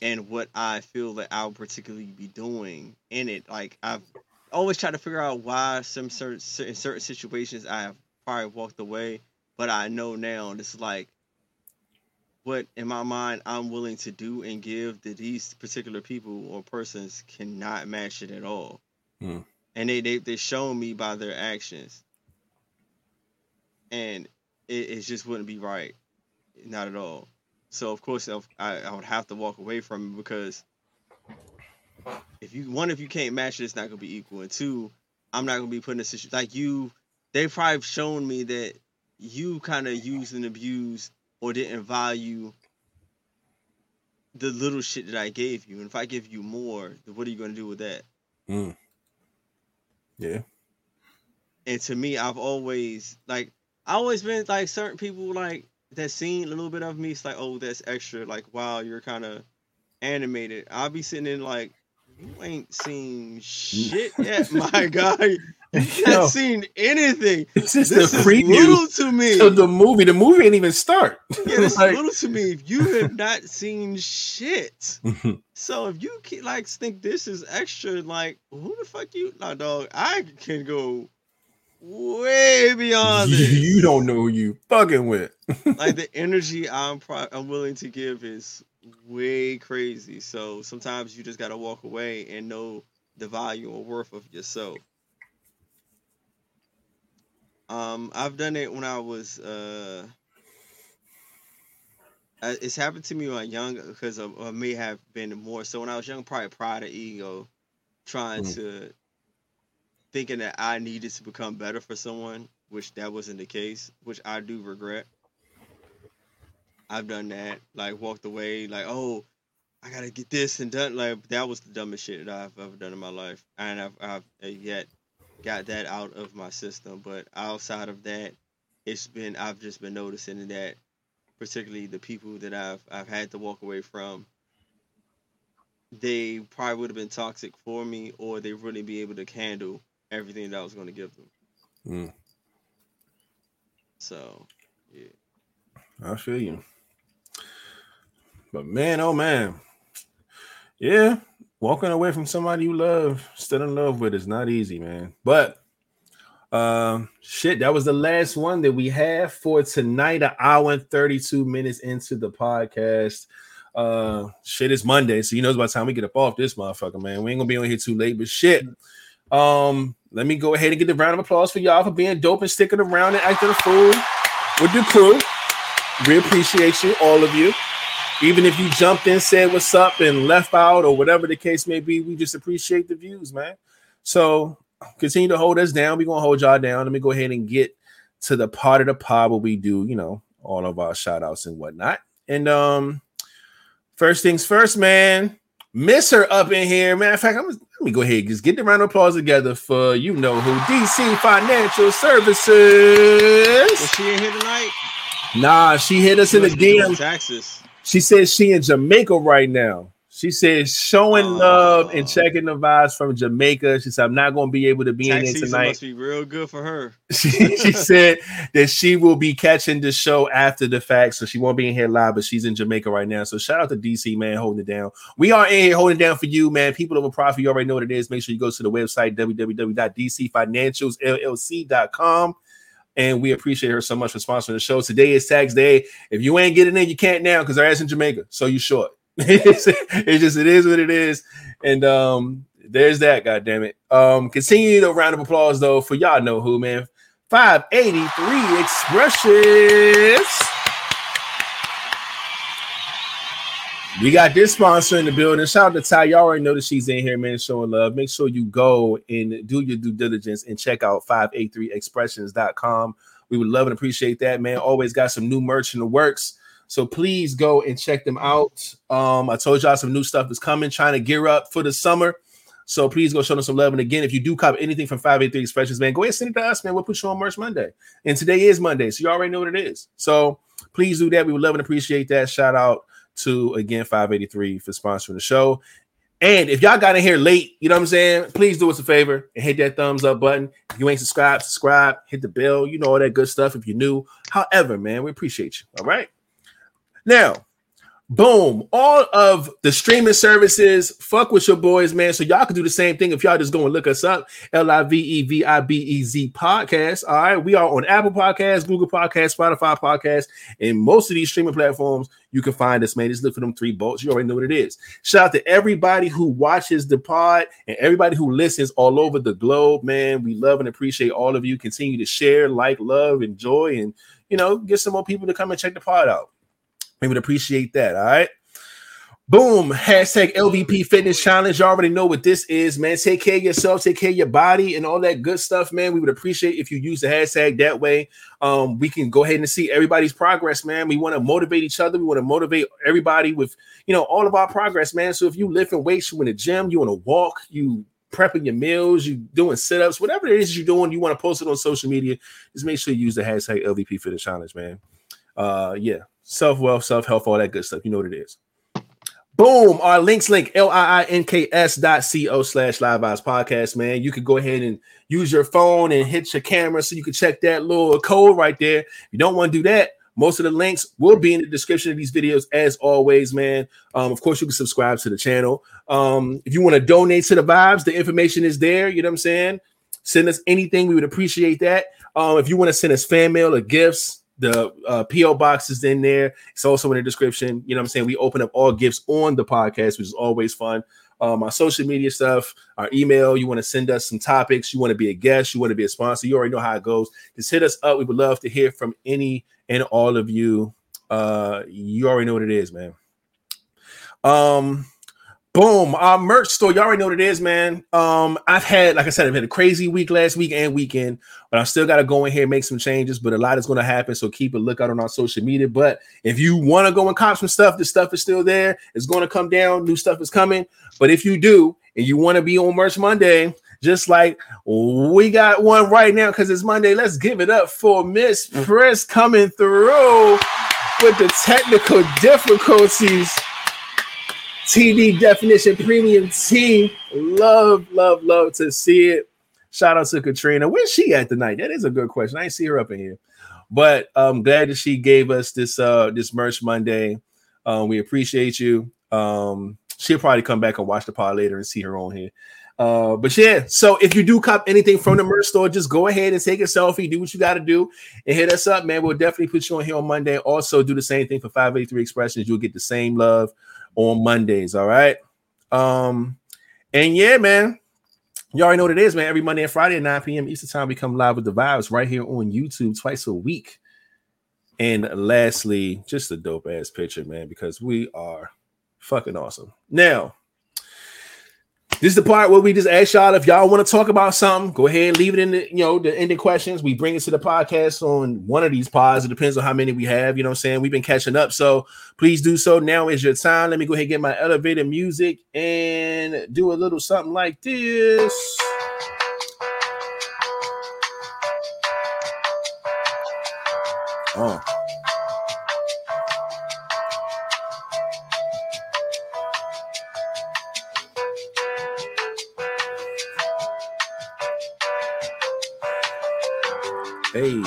And what I feel that I'll particularly be doing in it, like I've always try to figure out why some certain in certain situations I have probably walked away, but I know now this is like what in my mind I'm willing to do and give that these particular people or persons cannot match it at all. Hmm. And they they they show me by their actions. And it, it just wouldn't be right. Not at all. So of course I, I would have to walk away from it because if you one if you can't match it, it's not gonna be equal, and two, I'm not gonna be put in a situation like you. They've probably shown me that you kind of used and abused or didn't value the little shit that I gave you, and if I give you more, then what are you gonna do with that? Mm. Yeah. And to me, I've always like I always been like certain people like that seen a little bit of me. It's like, oh, that's extra. Like, wow, you're kind of animated, I'll be sitting in like, you ain't seen shit yet, my guy. You Yo. haven't seen anything. This is This the is preview little to me. of the movie. The movie didn't even start. Yeah, this Like- little to me. If you have not seen shit, so if you ke- like think this is extra, like who the fuck you? Nah, dog. I can go way beyond you, this. you don't know who you fucking with. like the energy I'm pro- I'm willing to give is way crazy. So sometimes you just gotta walk away and know the value and worth of yourself. Um, I've done it when I was uh. It's happened to me when I was young because I, I may have been more so when I was young, probably pride or ego, trying Mhm. to thinking that I needed to become better for someone, which that wasn't the case, which I do regret. I've done that, like walked away, like, oh, I gotta get this and done. Like that was the dumbest shit that I've ever done in my life, and I've, I've yet got that out of my system. But outside of that, it's been I've just been noticing that, particularly the people that I've I've had to walk away from, they probably would have been toxic for me, or they wouldn't be able to handle everything that I was going to give them. Mm. So, yeah. I feel you. But man, oh man. Yeah, walking away from somebody you love, still in love with is not easy, man. But um shit, that was the last one that we have for tonight, an hour and 32 minutes into the podcast. Uh shit is Monday, so you know by the time we get up off this motherfucker, man. We ain't gonna be on here too late, but shit. Um, let me go ahead and get the round of applause for y'all for being dope and sticking around and acting a fool with the crew. We appreciate you, all of you. Even if you jumped in, said what's up, and left out, or whatever the case may be, we just appreciate the views, man. So continue to hold us down. We're gonna hold y'all down. Let me go ahead and get to the part of the pod where we do, you know, all of our shout outs and whatnot. And um, first things first, man. Miss her up in here. Matter of fact, I'm let me go ahead and just get the round of applause together for you know who DC Financial Services. Was she in here tonight? Nah, she hit us in the DM. Taxes. She says she in Jamaica right now. She says showing oh. love and Oh. checking the vibes from Jamaica. She said, I'm not going to be able to be in Tax there season tonight. must be real good for her. She, she said that she will be catching the show after the fact, so she won't be in here live, but she's in Jamaica right now. So shout out to DC, man, holding it down. We are in here holding it down for you, man. People over profit, you already know what it is. Make sure you go to the website www.dcfinancialsllc.com. And we appreciate her so much for sponsoring the show. Today is tax day. If you ain't getting in, you can't now because ass in Jamaica. So you short. it's, it's just it is what it is. And um, there's that, god damn it. Um, continue the round of applause though for y'all know who, man. 583 expressions. We got this sponsor in the building. Shout out to Ty. Y'all already know that she's in here, man, showing love. Make sure you go and do your due diligence and check out 583expressions.com. We would love and appreciate that, man. Always got some new merch in the works. So please go and check them out. Um, I told y'all some new stuff is coming, trying to gear up for the summer. So please go show them some love. And again, if you do cop anything from 583 Expressions, man, go ahead and send it to us, man. We'll put you on Merch Monday. And today is Monday, so you already know what it is. So please do that. We would love and appreciate that. Shout out to again 583 for sponsoring the show. And if y'all got in here late, you know what I'm saying? Please do us a favor and hit that thumbs up button. If you ain't subscribed, subscribe, hit the bell, you know all that good stuff if you're new. However, man, we appreciate you. All right. Now, boom, all of the streaming services, fuck with your boys, man. So y'all can do the same thing if y'all just go and look us up. L-I-V-E-V-I-B-E-Z podcast. All right. We are on Apple Podcasts, Google Podcasts, Spotify Podcasts, and most of these streaming platforms. You can find us, man. Just look for them three bolts. You already know what it is. Shout out to everybody who watches the pod and everybody who listens all over the globe, man. We love and appreciate all of you. Continue to share, like, love, enjoy, and you know, get some more people to come and check the pod out. We would appreciate that. All right. Boom. Hashtag LVP Fitness Challenge. You already know what this is, man. Take care of yourself, take care of your body, and all that good stuff, man. We would appreciate if you use the hashtag that way. Um, we can go ahead and see everybody's progress, man. We want to motivate each other. We want to motivate everybody with, you know, all of our progress, man. So if you lifting weights, you in the gym, you want to walk, you prepping your meals, you doing sit-ups, whatever it is you're doing, you want to post it on social media, just make sure you use the hashtag LVP Fitness Challenge, man. Uh, yeah, self wealth, self health, all that good stuff. You know what it is. Boom. Our links link L-I-I-N-K-S dot C-O slash live vibes podcast, man. You could go ahead and use your phone and hit your camera so you can check that little code right there. If you don't want to do that, most of the links will be in the description of these videos, as always, man. Um, of course, you can subscribe to the channel. Um, if you want to donate to the vibes, the information is there. You know what I'm saying? Send us anything, we would appreciate that. Um, if you want to send us fan mail or gifts, the uh, PO box is in there. It's also in the description. You know what I'm saying? We open up all gifts on the podcast, which is always fun. Um, our social media stuff, our email. You want to send us some topics. You want to be a guest. You want to be a sponsor. You already know how it goes. Just hit us up. We would love to hear from any and all of you. Uh, you already know what it is, man. Um, boom, our merch store. You already know what it is, man. Um, I've had, like I said, I've had a crazy week last week and weekend, but I still got to go in here and make some changes. But a lot is going to happen, so keep a lookout on our social media. But if you want to go and cop some stuff, the stuff is still there. It's going to come down. New stuff is coming. But if you do and you want to be on Merch Monday, just like we got one right now because it's Monday. Let's give it up for Miss Press coming through with the technical difficulties. TD definition premium team. Love, love, love to see it. Shout out to Katrina. Where's she at tonight? That is a good question. I see her up in here, but I'm glad that she gave us this uh this merch Monday. Um, we appreciate you. Um, she'll probably come back and watch the pod later and see her on here. Uh, but yeah, so if you do cop anything from the merch store, just go ahead and take a selfie, do what you got to do, and hit us up, man. We'll definitely put you on here on Monday. Also, do the same thing for 583 Expressions. You'll get the same love on Mondays. All right. Um, and yeah, man. You already know what it is, man. Every Monday and Friday at 9 p.m. Eastern time, we come live with the vibes right here on YouTube twice a week. And lastly, just a dope ass picture, man, because we are fucking awesome. Now, this is the part where we just ask y'all if y'all want to talk about something. Go ahead leave it in the you know the ending questions. We bring it to the podcast on one of these pods. It depends on how many we have. You know what I'm saying? We've been catching up, so please do so. Now is your time. Let me go ahead and get my elevator music and do a little something like this. Oh. Hey.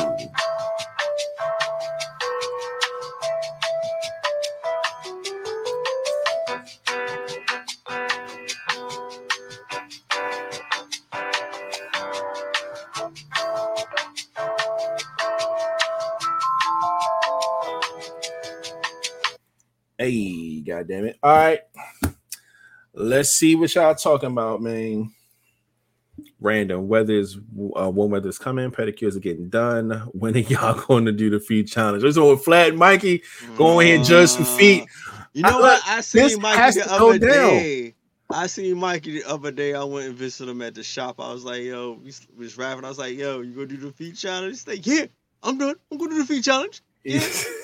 Hey, goddamn it. All right. Let's see what y'all talking about, man. Random weather's uh, warm weather's coming, pedicures are getting done. When are y'all going to do the feet challenge? Go with Flat Mikey. Go ahead and judge some feet. You know I- what? I seen Mikey the other down. day. I seen Mikey the other day. I went and visited him at the shop. I was like, "Yo, we was rapping." I was like, "Yo, you gonna do the feet challenge?" He's like, "Yeah, I'm done. I'm gonna do the feet challenge." Yeah.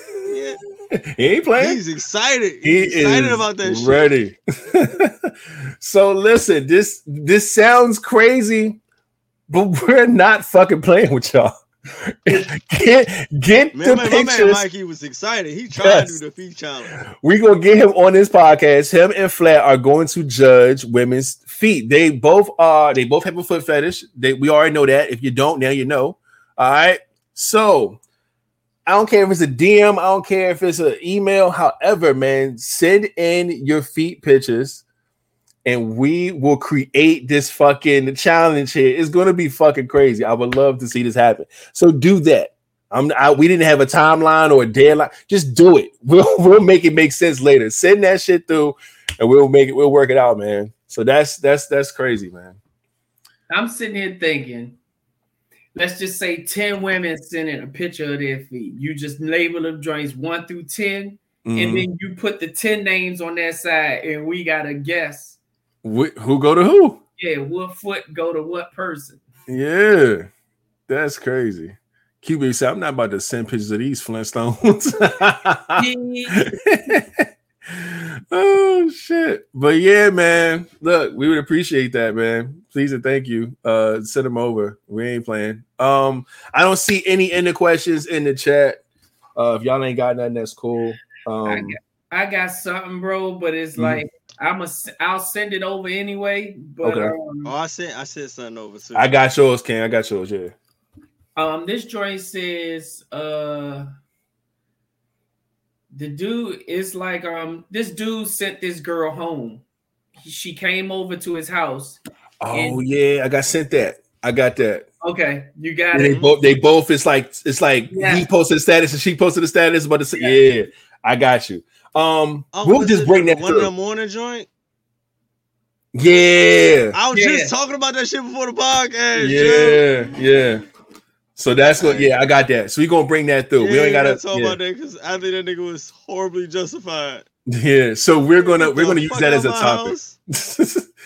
he ain't playing. He's excited. He He's excited is about that shit. ready. so listen, this this sounds crazy, but we're not fucking playing with y'all. get get Man, the my, my man pictures. Mikey was excited. He tried Yes. to do the feet challenge. we gonna get him on this podcast. Him and Flat are going to judge women's feet. They both are. They both have a foot fetish. They we already know that. If you don't, now you know. All right. So I don't care if it's a DM. I don't care if it's an email. However, man, send in your feet pictures, and we will create this fucking challenge here. It's gonna be fucking crazy. I would love to see this happen. So do that. I'm I, we didn't have a timeline or a deadline. Just do it. We'll we'll make it make sense later. Send that shit through and we'll make it we'll work it out, man. So that's that's that's crazy, man. I'm sitting here thinking, let's just say 10 women sending a picture of their feet. You just label them joints one through 10, Mhm. and then you put the 10 names on that side, and we gotta guess. Wh- who go to who? Yeah, what foot go to what person? Yeah, that's crazy. QB said, I'm not about to send pictures of these Flintstones. oh shit. But yeah, man. Look, we would appreciate that, man. Please and thank you. Uh send them over. We ain't playing. Um, I don't see any end of questions in the chat. Uh if y'all ain't got nothing, that's cool. I Um got- I got something, bro, but it's Mhm. like I'm a I'll send it over anyway. But Okay. um, Oh, I sent I sent something over too. I got yours, Ken. I got yours. Yeah. Um, this joint says, uh, the dude is like, um, this dude sent this girl home. He- She came over to his house. Oh yeah, I got sent that. I got that. Okay, you got And they both they both it's like it's like Yeah. he posted a status and she posted a status, but it's Yeah. yeah, I got you. Um Oh, we'll just bring that one in the morning joint. Yeah. I was Yeah. just talking about that shit before the podcast. yo. Yeah, yeah. So that's what yeah, I got that. So we gonna bring that through. we Yeah, ain't gotta talk yeah. about that because I think that nigga was horribly justified. yeah. So we're gonna we're gonna use that as a topic.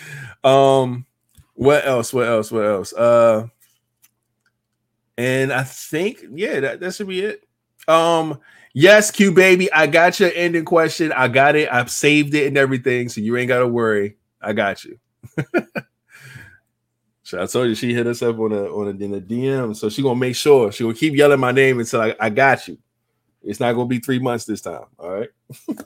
um what else? What else? What else? Uh and I think yeah, that, that should be it. Um yes, Q baby, I got your ending question. I got it. I've saved it and everything, so you ain't gotta worry. I got you. I told you she hit us up on a on a, in a DM, so she gonna make sure she will keep yelling my name until I, I got you. It's not gonna be three months this time. All right.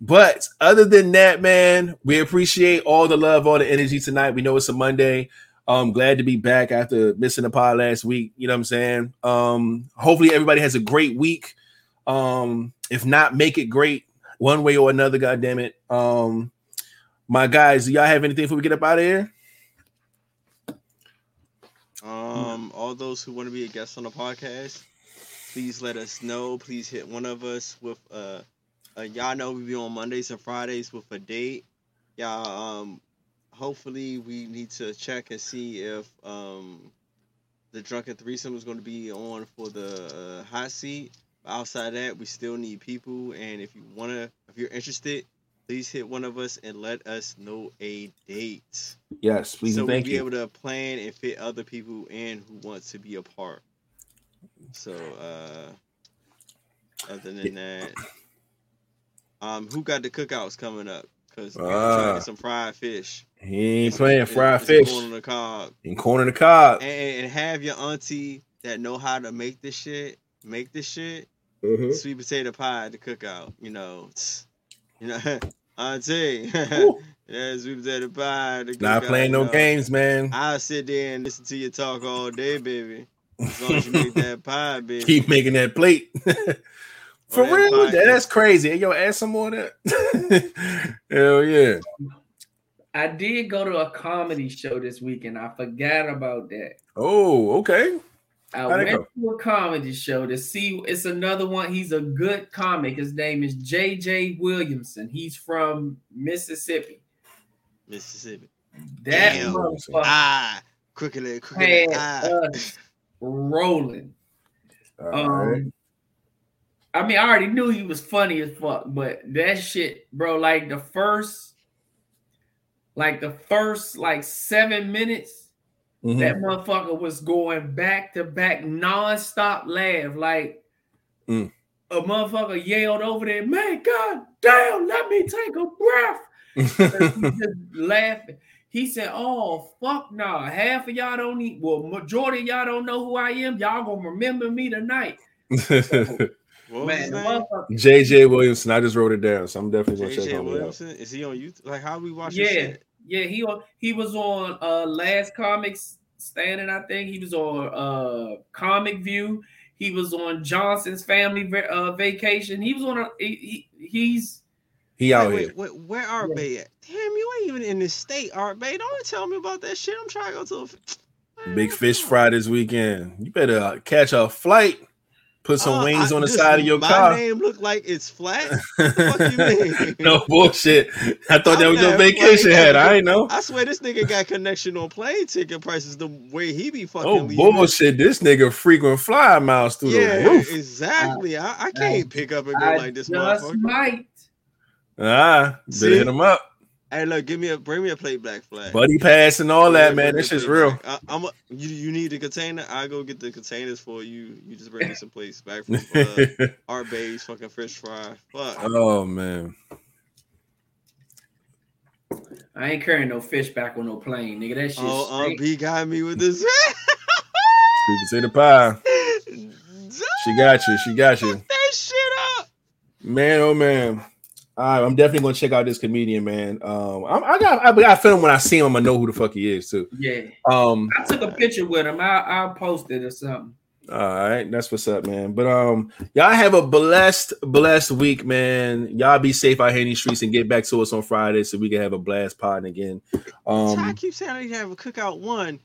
But other than that, man, we appreciate all the love, all the energy tonight. We know it's a Monday. I'm glad to be back after missing the pod last week. You know what I'm saying? Um, hopefully everybody has a great week. Um, if not, make it great one way or another. God damn it. Um, my guys, do y'all have anything before we get up out of here? Um, all those who want to be a guest on the podcast, please let us know. Please hit one of us with uh, uh y'all know we be on Mondays and Fridays with a date. Y'all um hopefully we need to check and see if um the drunken threesome is going to be on for the uh, hot seat. Outside that, we still need people, and if you wanna, if you're interested, please hit one of us and let us know a date Yes, please so we'll be you. able to plan and fit other people in who want to be a part. So uh other than that, um who got the cookouts coming up? Because to Ah. some fried fish. he ain't playing fried fish corn on the cob. in corner of the cob. And, and have your auntie that know how to make this shit, make this shit. Mhm. Sweet potato pie at the cookout, you know. You know, auntie. Ooh. yeah, sweet potato pie. at the Not cookout, playing no know. games, man. I'll sit there and listen to you talk all day, baby. As long as you make that pie, baby. Keep making that plate. For that real, pie that, is- that's crazy. Hey, Yo, add some more of that. Hell yeah. I did go to a comedy show this weekend. I forgot about that. Oh, okay. I How'd went to a comedy show to see. It's another one. He's a good comic. His name is J.J. Williamson. He's from Mississippi. Mississippi. That Damn. motherfucker Ah, quickly, quickly. had Ah. us rolling. All Um, right. I mean, I already knew he was funny as fuck, but that shit, bro, like the first, like the first like seven minutes, Mhm. that motherfucker was going back to back non-stop laugh. Like Mm. a motherfucker yelled over there, man, god damn, let me take a breath. he just laughing. He said, "Oh fuck nah, half of y'all don't need. Well, majority of y'all don't know who I am. Y'all gonna remember me tonight, What was man. his the name? motherfucker- JJ Williamson. I just wrote it down, so I'm definitely gonna check JJ him out. Williamson. Is he on YouTube? Like, how we watch Yeah, this shit? Yeah. He he was on uh Last Comics Standing. I think he was on uh Comic View. He was on Johnson's Family uh, Vacation. He was on a he, he- he's He out wait, here. wait, wait, where are Yeah. Bay at? Damn, you ain't even in this state, Art Bay. Don't tell me about that shit. I'm trying to go to a f- Big fish fry this weekend. You better uh, catch a flight. Put some Uh, wings I- on the side of your my car. name look like it's flat. What the fuck you mean? no bullshit. I thought that I'm was your vacation hat. I ain't know. I swear this nigga got connection on plane ticket prices the way he be fucking Oh leaving. bullshit! This nigga frequent fly miles through Yeah, the roof. exactly. I, I can't pick up and go I like this just motherfucker. might. Ah, better See? hit him up. Hey, look, give me a bring me a plate black flag. Buddy pass and all Yeah, that, man. This is real. I, I'm a, you. You need the container. I go get the containers for you. You just bring me some plates back from uh, Art Bay's fucking fish fry. Fuck. oh man. I ain't carrying no fish back on no plane, nigga. That shit. Oh, straight. Aunt B got me with this. Sweet potato pie. She got you. She got you. Fuck that shit up. Man, oh man. All right, I'm definitely gonna check out this comedian, man. Um, I'm, I got I got a feeling when I see him, I'm gonna know who the fuck he is too. Yeah, Um, I took a picture with him. I I'll post it or something. all right, that's what's up, man. But um, y'all have a blessed, blessed week, man. Y'all be safe out here in these streets and get back to us on Friday so we can have a blast pod again. I Um, keep saying I need to have a cookout one.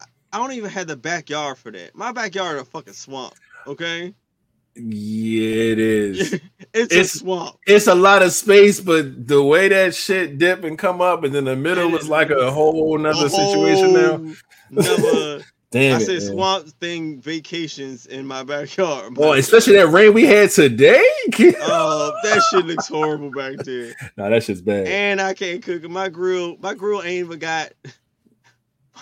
I- I don't even have the backyard for that. My backyard is a fucking swamp. Okay, yeah, it is. it's, It's- a swamp. it's a lot of space, but the way that shit dip and come up, and then the middle was like a whole nother A situation now. whole Never. Damn I it, said man. swamp thing vacations in my backyard. Boy, especially that rain we had today. Oh, that shit looks horrible back there. nah, that shit's bad. And I can't cook it. My grill, my grill ain't even got.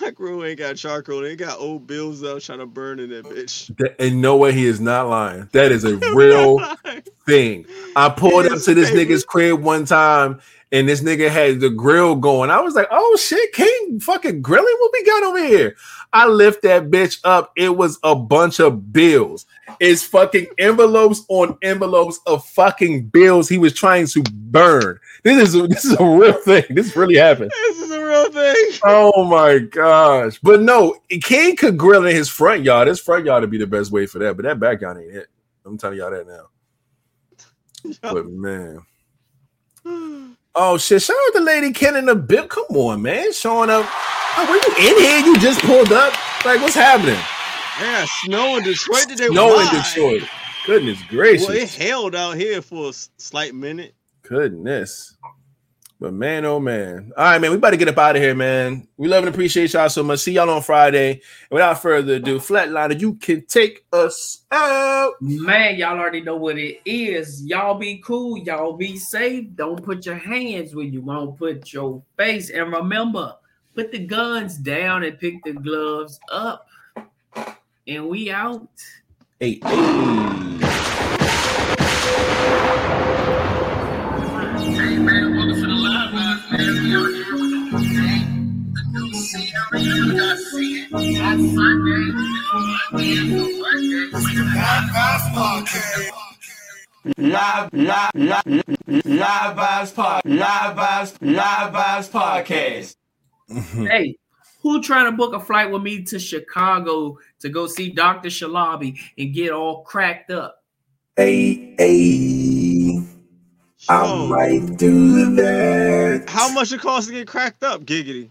My grill ain't got charcoal. They got old bills out trying to burn in that bitch. And no way he is not lying. That is a real thing. I pulled up to this nigga's crib one time, and this nigga had the grill going. I was like, "Oh shit, King, fucking grilling! What we got over here?" I lift that bitch up. It was a bunch of bills. It's fucking envelopes on envelopes of fucking bills he was trying to burn. This is this is a real thing. This really happened. this is a real thing. Oh my gosh. But no, King could grill in his front yard. His front yard would be the best way for that, but that backyard ain't it. I'm telling y'all that now. But man. Oh shit! Shout out to Lady Ken in the bib. Come on, man, showing up. Oh, were you in here? You just pulled up. Like, what's happening? Yeah, snow in Detroit today. Snow in Detroit. Goodness gracious. Well, it held out here for a slight minute. Goodness. But man, oh man. All right, man. We about to get up out of here, man. We love and appreciate y'all so much. See y'all on Friday. And without further ado, Flatliner, you can take us out. Man, y'all already know what it is. Y'all be cool. Y'all be safe. Don't put your hands where you won't put your face. And remember, put the guns down and pick the gloves up. And we out. Hey, hey. Live, live, live, live vibes live vibes, live vibes. Hey, who trying to book a flight with me to Chicago to go see Dr. Shalabi and get all cracked up? Hey, hey. Yo, might do that. how much it costs to get cracked up, giggity?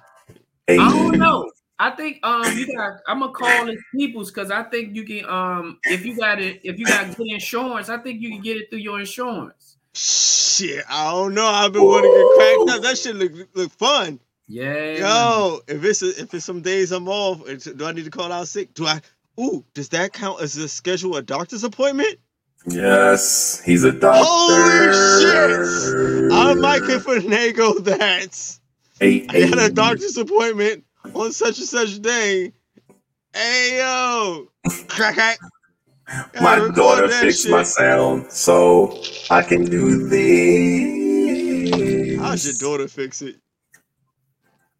I don't know. I think um you got I'm gonna call it people's because I think you can um if you got it if you got good insurance, I think you can get it through your insurance. Shit, I don't know. I've been wanting to get cracked up. That shit look look fun. Yeah. Yo, if it's a, if it's some days I'm off, it's- do I need to call out sick? Do I? Ooh, does that count as a schedule a doctor's appointment? Yes, he's a doctor. Holy shit! I might can finagle that. Hey, I had a doctor's appointment on such and such day. Hey yo, crack crack. Gotta record that shit. sound so I can do this. How's your daughter fix it?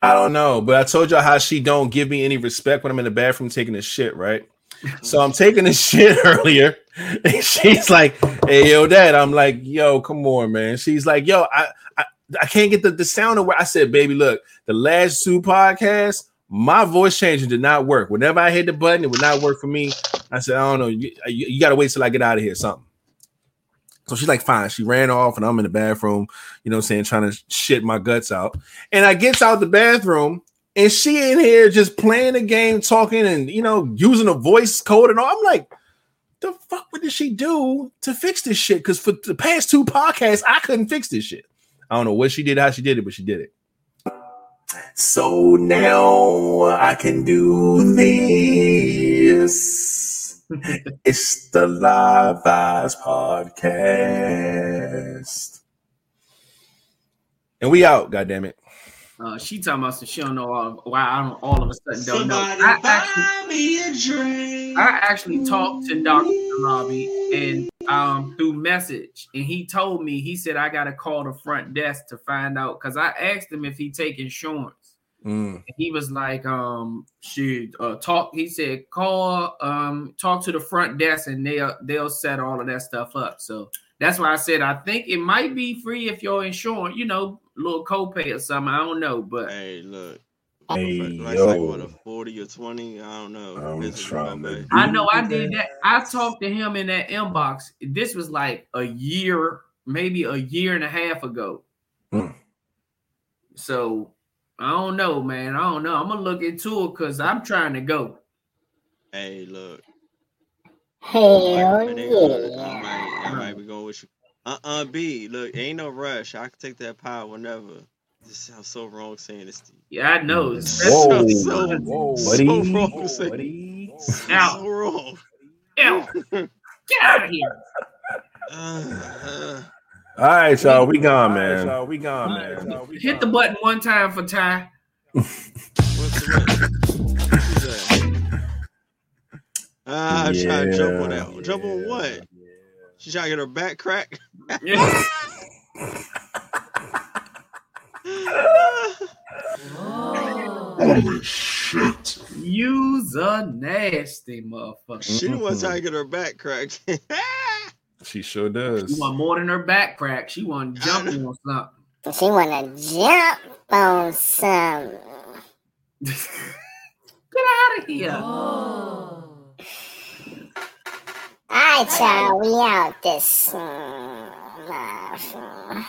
I don't know, but I told y'all how she don't give me any respect when I'm in the bathroom taking a shit, right? So I'm taking a shit earlier, and she's like, "Hey, yo, dad." I'm like, "Yo, come on, man." She's like, "Yo, I, I, I can't get the, the sound of where I said, baby, look, the last two podcasts, my voice changing did not work. Whenever I hit the button, it would not work for me. I said, I don't know, you, you, you got to wait till I get out of here, something." So she's like, fine. She ran off, and I'm in the bathroom, you know, what I'm saying, trying to shit my guts out. And I gets out the bathroom, and she in here just playing the game, talking, and you know, using a voice code and all. I'm like, the fuck what did she do to fix this shit? Because for the past two podcasts, I couldn't fix this shit. I don't know what she did, how she did it, but she did it. So now I can do this. it's the Live Vibes podcast. And we out, goddamn it. Uh, she talking about some she don't know all, why I don't all of a sudden don't know. Somebody I actually, buy me a drink. I actually talked to Dr. Lobby and um through message, and he told me he said I gotta call the front desk to find out because I asked him if he take insurance. Mm. And he was like, um, she uh talk. He said, call, um, talk to the front desk, and they'll they'll set all of that stuff up. So That's why I said I think it might be free if you're insurance, you know, little copay or something. I don't know, but Hey, look. Hey, like, like what a 40 or 20. I don't know. I'm trying my to. I know I did that. I talked to him in that inbox. This was like a year, maybe a year and a half ago. Hmm. So I don't know, man. I don't know. I'm gonna look into it because I'm trying to go. Hey, look. Hell It ain't good. I yeah. might, I might be going with you. Uh uh B. Look, ain't no rush. I can take that power whenever. This sounds so wrong saying this to you. Yeah, I know. Whoa, Especially- so- whoa, so buddy. wrong Whoa, saying- buddy. Out. So wrong. Ew. Get out of here. Uh, All right, y'all. We gone, man. we gone, man. Hit the button one time for Ty. Ah, I'm trying to jump on that. Jump on what? She trying to get her back cracked? Yeah. Holy shit. You's a nasty motherfucker. she was trying to get her back cracked. She sure does. She want more than her back crack. She want to jump on something. She wanna jump on some. Get out of here. Alright, y'all, we out this. mm, uh,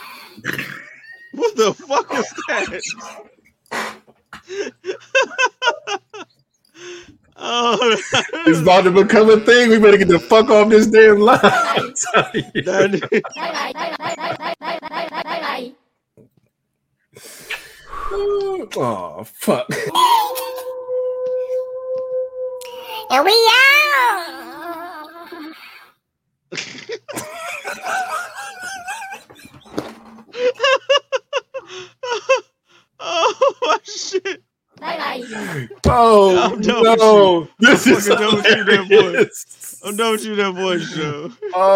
what the fuck was that? oh, It's about to become a thing. We better get the fuck off this damn line. I'm telling you. that, Oh fuck. and we out. Oh shit! Bye-bye. Oh I'm done no! with no. This I'm is done with you, that boy. I'm done with you, that voice show. Oh,